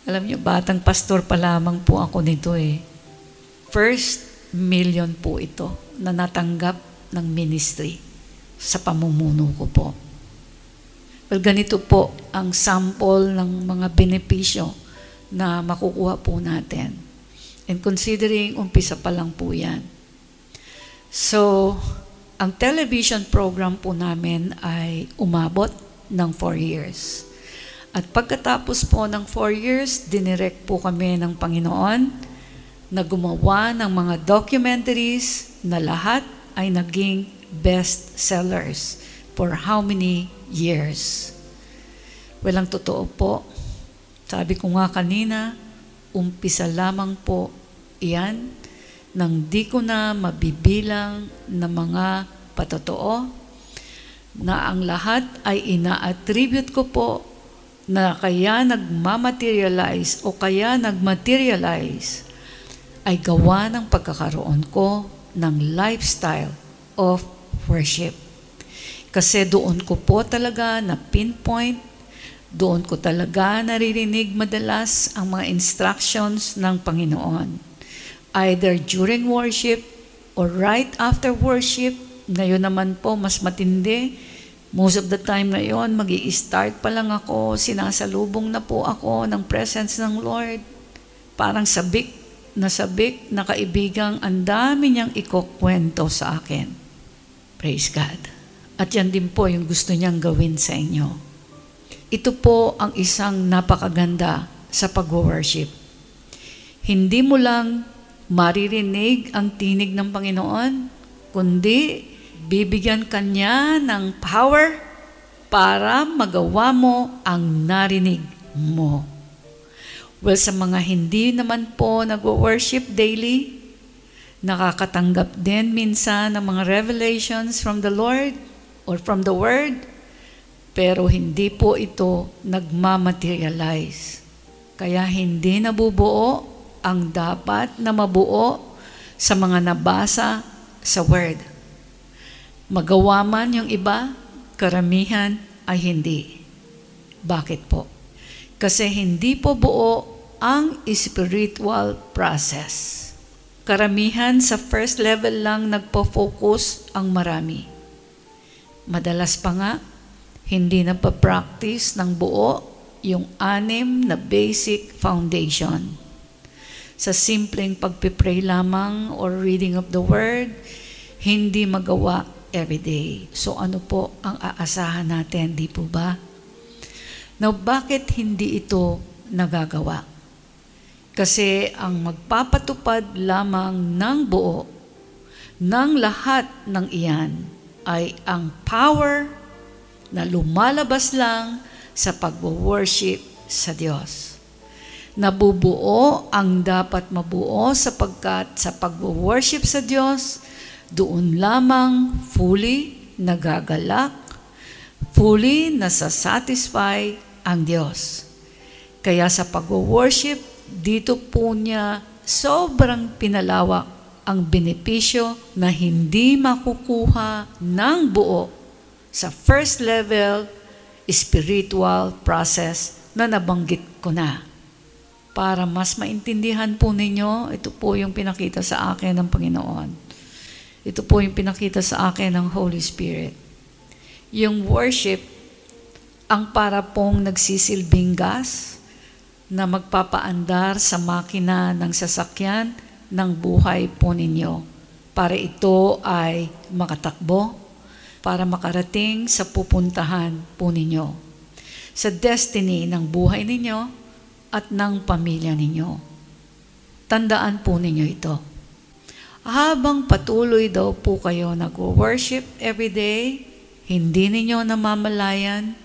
Alam niyo, batang pastor pa lamang po ako nito eh. First million po ito na natanggap ng ministry sa pamumuno ko po. Well, ganito po ang sample ng mga benepisyo na makukuha po natin. And considering umpisa pa lang po yan. So, ang television program po namin ay umabot ng 4 years. At pagkatapos po ng 4 years, dinirect po kami ng Panginoon na gumawa ng mga documentaries na lahat ay naging best sellers for how many years. Walang totoo po. Sabi ko nga kanina, umpisa lamang po iyan nang di ko na mabibilang na mga patotoo na ang lahat ay ina-attribute ko po na kaya nagmamaterialize o kaya nagmaterialize ay gawa ng pagkakaroon ko ng lifestyle of worship. Kasi doon ko po talaga na pinpoint, doon ko talaga naririnig madalas ang mga instructions ng Panginoon. Either during worship or right after worship, ngayon naman po, mas matindi. Most of the time ngayon, mag start pa lang ako, sinasalubong na po ako ng presence ng Lord. Parang sabik na sabik na kaibigang ang dami niyang ikukwento sa akin. Praise God. At yan din po yung gusto niyang gawin sa inyo. Ito po ang isang napakaganda sa pag-worship. Hindi mo lang maririnig ang tinig ng Panginoon, kundi bibigyan kanya ng power para magawa mo ang narinig mo. Well, sa mga hindi naman po nag-worship daily, nakakatanggap din minsan ng mga revelations from the Lord or from the Word, pero hindi po ito nagmamaterialize. Kaya hindi nabubuo ang dapat na mabuo sa mga nabasa sa Word. Magawa man yung iba, karamihan ay hindi. Bakit po? Kasi hindi po buo ang spiritual process. Karamihan sa first level lang nagpo-focus ang marami. Madalas pa nga, hindi na pa-practice ng buo yung anim na basic foundation. Sa simpleng pagpipray lamang or reading of the Word, hindi magawa everyday. So ano po ang aasahan natin, di po ba? Now, bakit hindi ito nagagawa? Kasi ang magpapatupad lamang ng buo ng lahat ng iyan ay ang power na lumalabas lang sa pag-worship sa Diyos. Nabubuo ang dapat mabuo sapagkat sa pag-worship sa Diyos, doon lamang fully nagagalak, fully nasa-satisfy ang Diyos. Kaya sa pag-worship, dito po niya sobrang pinalawak ang benepisyo na hindi makukuha ng buo sa first level spiritual process na nabanggit ko na. Para mas maintindihan po ninyo, ito po yung pinakita sa akin ng Panginoon. Ito po yung pinakita sa akin ng Holy Spirit. Yung worship, ang para pong nagsisilbing gas, na magpapaandar sa makina ng sasakyan ng buhay po ninyo para ito ay makatakbo, para makarating sa pupuntahan po ninyo, sa destiny ng buhay ninyo at ng pamilya ninyo. Tandaan po ninyo ito. Habang patuloy daw po kayo nag-worship every day, hindi ninyo namamalayan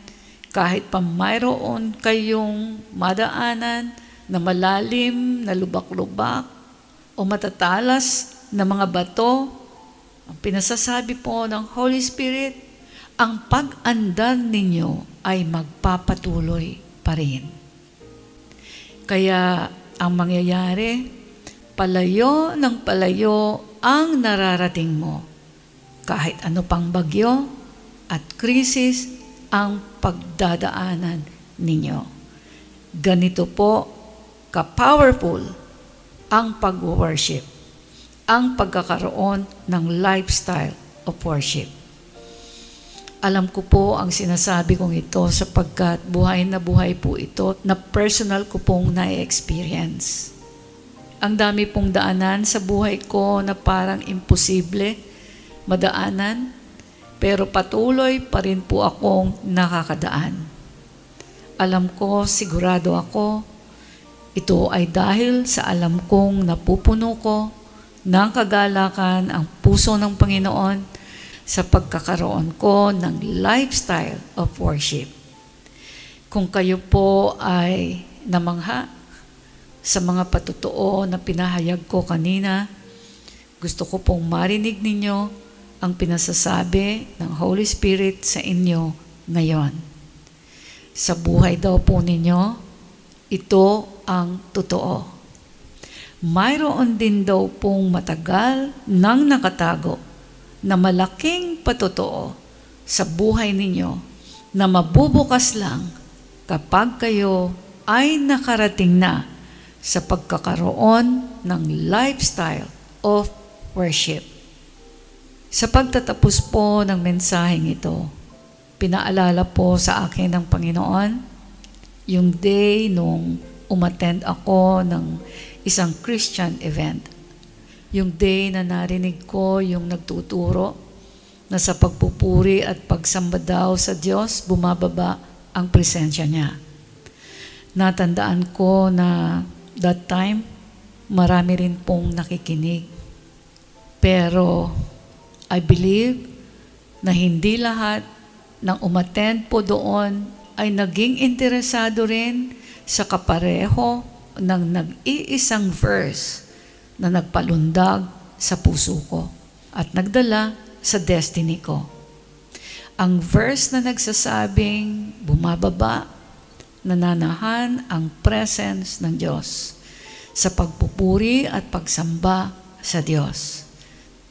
kahit pa mayroon kayong madaanan na malalim na lubak-lubak o matatalas na mga bato, ang pinasasabi po ng Holy Spirit, ang pag-andar ninyo ay magpapatuloy pa rin. Kaya ang mangyayari, palayo ng palayo ang nararating mo. Kahit ano pang bagyo at krisis ang pagdadaanan ninyo. Ganito po ka-powerful ang pag-worship, ang pagkakaroon ng lifestyle of worship. Alam ko po ang sinasabi kong ito sapagkat buhay na buhay po ito na personal ko pong na-experience. Ang dami pong daanan sa buhay ko na parang imposible madaanan pero patuloy pa rin po akong nakakadaan. Alam ko, sigurado ako, ito ay dahil sa alam kong napupuno ko ng kagalakan ang puso ng Panginoon sa pagkakaroon ko ng lifestyle of worship. Kung kayo po ay namangha sa mga patutuo na pinahayag ko kanina, gusto ko pong marinig ninyo ang pinasasabi ng Holy Spirit sa inyo ngayon. Sa buhay daw po ninyo, ito ang totoo. Mayroon din daw pong matagal nang nakatago na malaking patotoo sa buhay ninyo na mabubukas lang kapag kayo ay nakarating na sa pagkakaroon ng lifestyle of worship. Sa pagtatapos po ng mensaheng ito, pinaalala po sa akin ng Panginoon yung day nung umattend ako ng isang Christian event. Yung day na narinig ko yung nagtuturo na sa pagpupuri at pagsamba daw sa Diyos, bumababa ang presensya niya. Natandaan ko na that time, marami rin pong nakikinig. Pero I believe na hindi lahat ng umattend po doon ay naging interesado rin sa kapareho ng nag-iisang verse na nagpalundag sa puso ko at nagdala sa destiny ko. Ang verse na nagsasabing bumababa, nananahan ang presence ng Diyos sa pagpupuri at pagsamba sa Diyos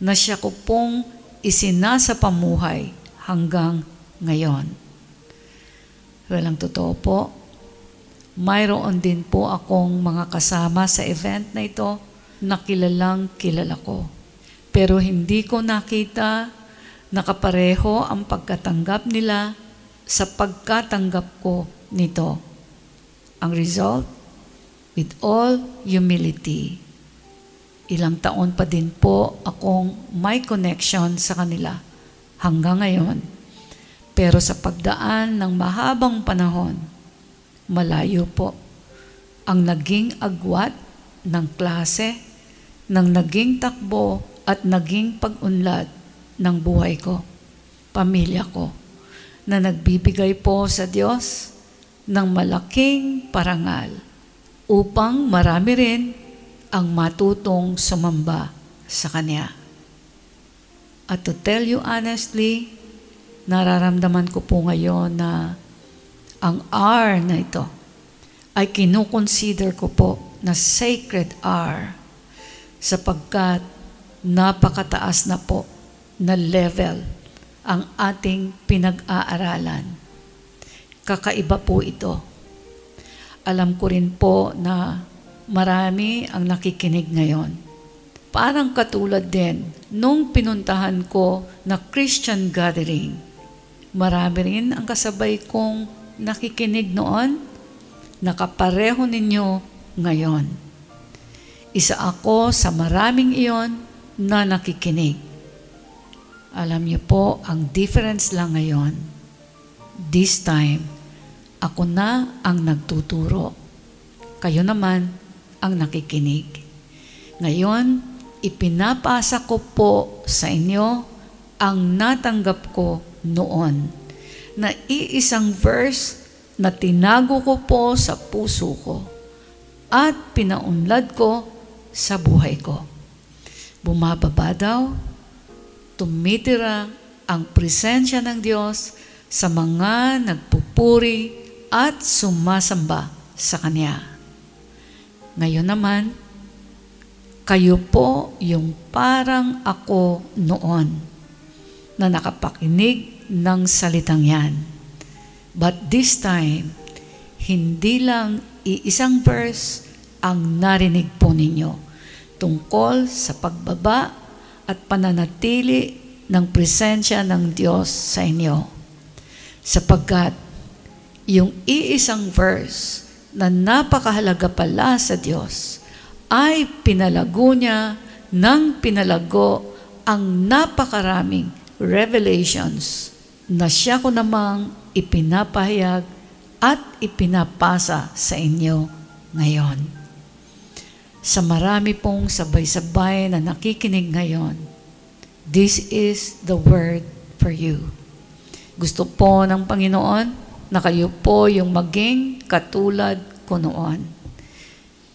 na siya ko pong isinasa pamuhay hanggang ngayon. Walang totoo po, mayroon din po akong mga kasama sa event na ito na kilalang kilala ko. Pero hindi ko nakita nakapareho ang pagkatanggap nila sa pagkatanggap ko nito. Ang result, with all humility, ilang taon pa din po akong may connection sa kanila hanggang ngayon. Pero sa pagdaan ng mahabang panahon, malayo po ang naging agwat ng klase, ng naging takbo at naging pag-unlad ng buhay ko, pamilya ko na nagbibigay po sa Diyos ng malaking parangal upang marami rin ang matutong sumamba sa Kanya. At to tell you honestly, nararamdaman ko po ngayon na ang R na ito ay kinukonsider ko po na sacred R sapagkat napakataas na po na level ang ating pinag-aaralan. Kakaiba po ito. Alam ko rin po na marami ang nakikinig ngayon. Parang katulad din nung pinuntahan ko na Christian gathering. Marami rin ang kasabay kong nakikinig noon, nakapareho ninyo ngayon. Isa ako sa maraming iyon na nakikinig. Alam niyo po, ang difference lang ngayon, this time, ako na ang nagtuturo. Kayo naman ang nakikinig. Ngayon, ipinapasa ko po sa inyo ang natanggap ko noon na iisang verse na tinago ko po sa puso ko at pinaunlad ko sa buhay ko. Bumababa daw tumitira ang presensya ng Diyos sa mga nagpupuri at sumasamba sa Kanya. Ngayon naman, kayo po yung parang ako noon na nakapakinig ng salitang yan. But this time, hindi lang iisang verse ang narinig po ninyo tungkol sa pagbaba at pananatili ng presensya ng Diyos sa inyo. Sapagkat yung iisang verse na napakahalaga pala sa Diyos ay pinalago niya ng pinalago ang napakaraming revelations na siya ko namang ipinapahayag at ipinapasa sa inyo ngayon sa marami pong sabay-sabay na nakikinig ngayon, this is the word for you. Gusto po ng Panginoon na kayo po yung maging katulad ko noon.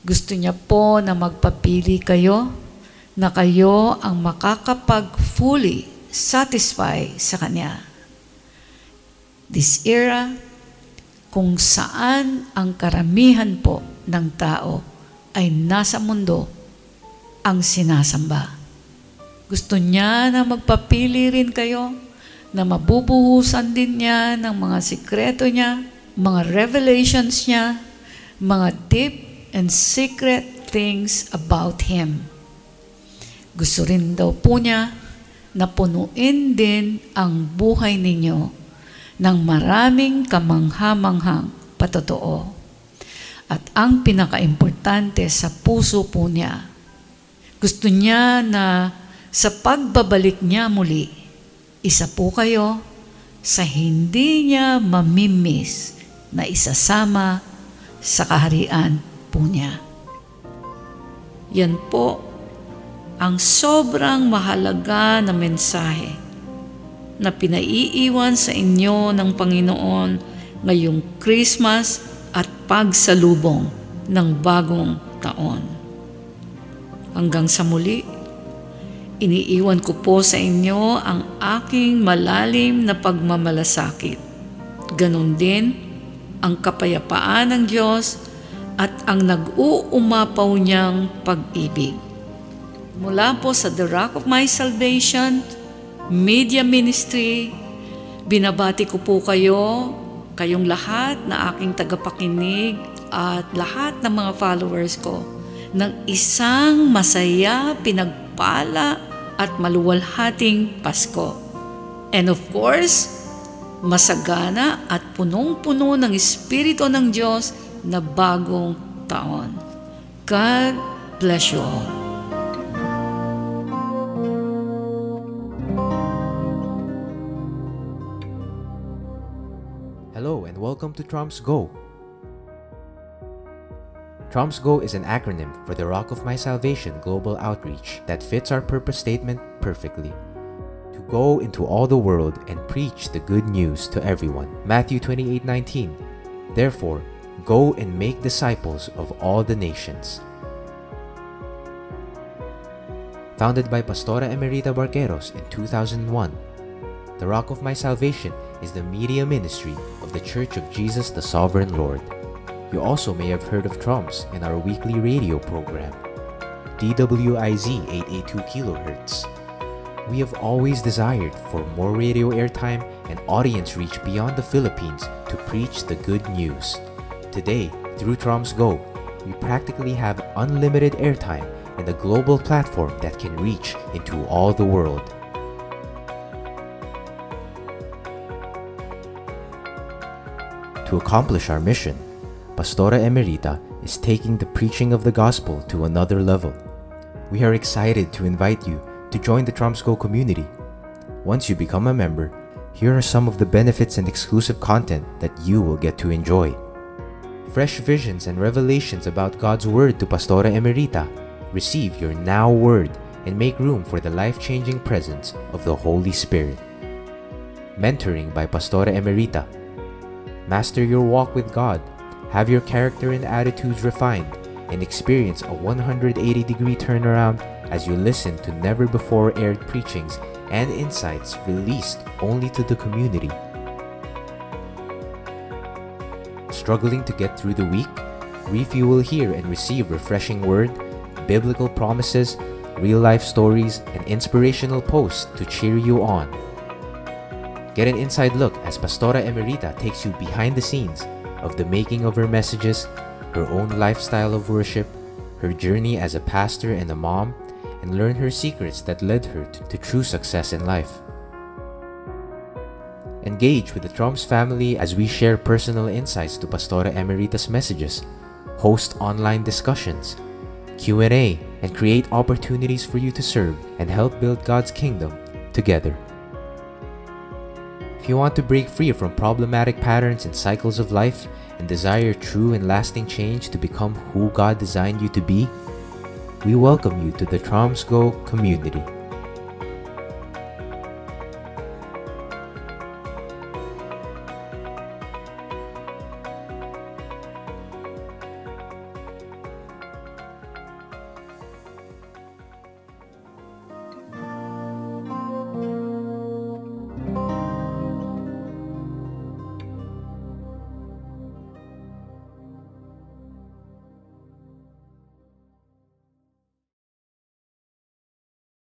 Gusto niya po na magpapili kayo na kayo ang makakapag fully satisfy sa Kanya. This era, kung saan ang karamihan po ng tao ay nasa mundo ang sinasamba. Gusto niya na magpapili rin kayo na mabubuhusan din niya ng mga sikreto niya, mga revelations niya, mga deep and secret things about Him. Gusto rin daw po niya na punuin din ang buhay ninyo ng maraming kamanghamanghang patotoo. At ang pinakaimportante sa puso po niya, gusto niya na sa pagbabalik niya muli, isa po kayo sa hindi niya mamimiss na isasama sa kaharian po niya. Yan po ang sobrang mahalaga na mensahe na pinaiiwan sa inyo ng Panginoon ngayong Christmas at pagsalubong ng bagong taon. Hanggang sa muli, iniiwan ko po sa inyo ang aking malalim na pagmamalasakit. Ganon din ang kapayapaan ng Diyos at ang nag-uumapaw niyang pag-ibig. Mula po sa The Rock of My Salvation, Media Ministry, binabati ko po kayo kayong lahat na aking tagapakinig at lahat ng mga followers ko ng isang masaya, pinagpala at maluwalhating Pasko. And of course, masagana at punong-puno ng Espiritu ng Diyos na bagong taon. God bless you all. Welcome to Trumps Go. Trumps Go is an acronym for the Rock of My Salvation Global Outreach that fits our purpose statement perfectly. To go into all the world and preach the good news to everyone. Matthew 28:19. Therefore, go and make disciples of all the nations. Founded by Pastora Emerita Barqueros in 2001, the Rock of My Salvation is the media ministry of the Church of Jesus the Sovereign Lord. You also may have heard of Trumps in our weekly radio program, DWIZ 882 kHz. We have always desired for more radio airtime and audience reach beyond the Philippines to preach the good news. Today, through Trumps Go, we practically have unlimited airtime and a global platform that can reach into all the world. To accomplish our mission, Pastora Emerita is taking the preaching of the gospel to another level. We are excited to invite you to join the Tromsco community. Once you become a member, here are some of the benefits and exclusive content that you will get to enjoy. Fresh visions and revelations about God's Word to Pastora Emerita. Receive your now word and make room for the life changing presence of the Holy Spirit. Mentoring by Pastora Emerita. Master your walk with God, have your character and attitudes refined, and experience a 180 degree turnaround as you listen to never before aired preachings and insights released only to the community. Struggling to get through the week? Refuel here and receive refreshing word, biblical promises, real life stories, and inspirational posts to cheer you on. Get an inside look as Pastora Emerita takes you behind the scenes of the making of her messages, her own lifestyle of worship, her journey as a pastor and a mom, and learn her secrets that led her to, to true success in life. Engage with the Trumps family as we share personal insights to Pastora Emerita's messages, host online discussions, Q&A, and create opportunities for you to serve and help build God's kingdom together. If you want to break free from problematic patterns and cycles of life and desire true and lasting change to become who God designed you to be, we welcome you to the Tromsco community.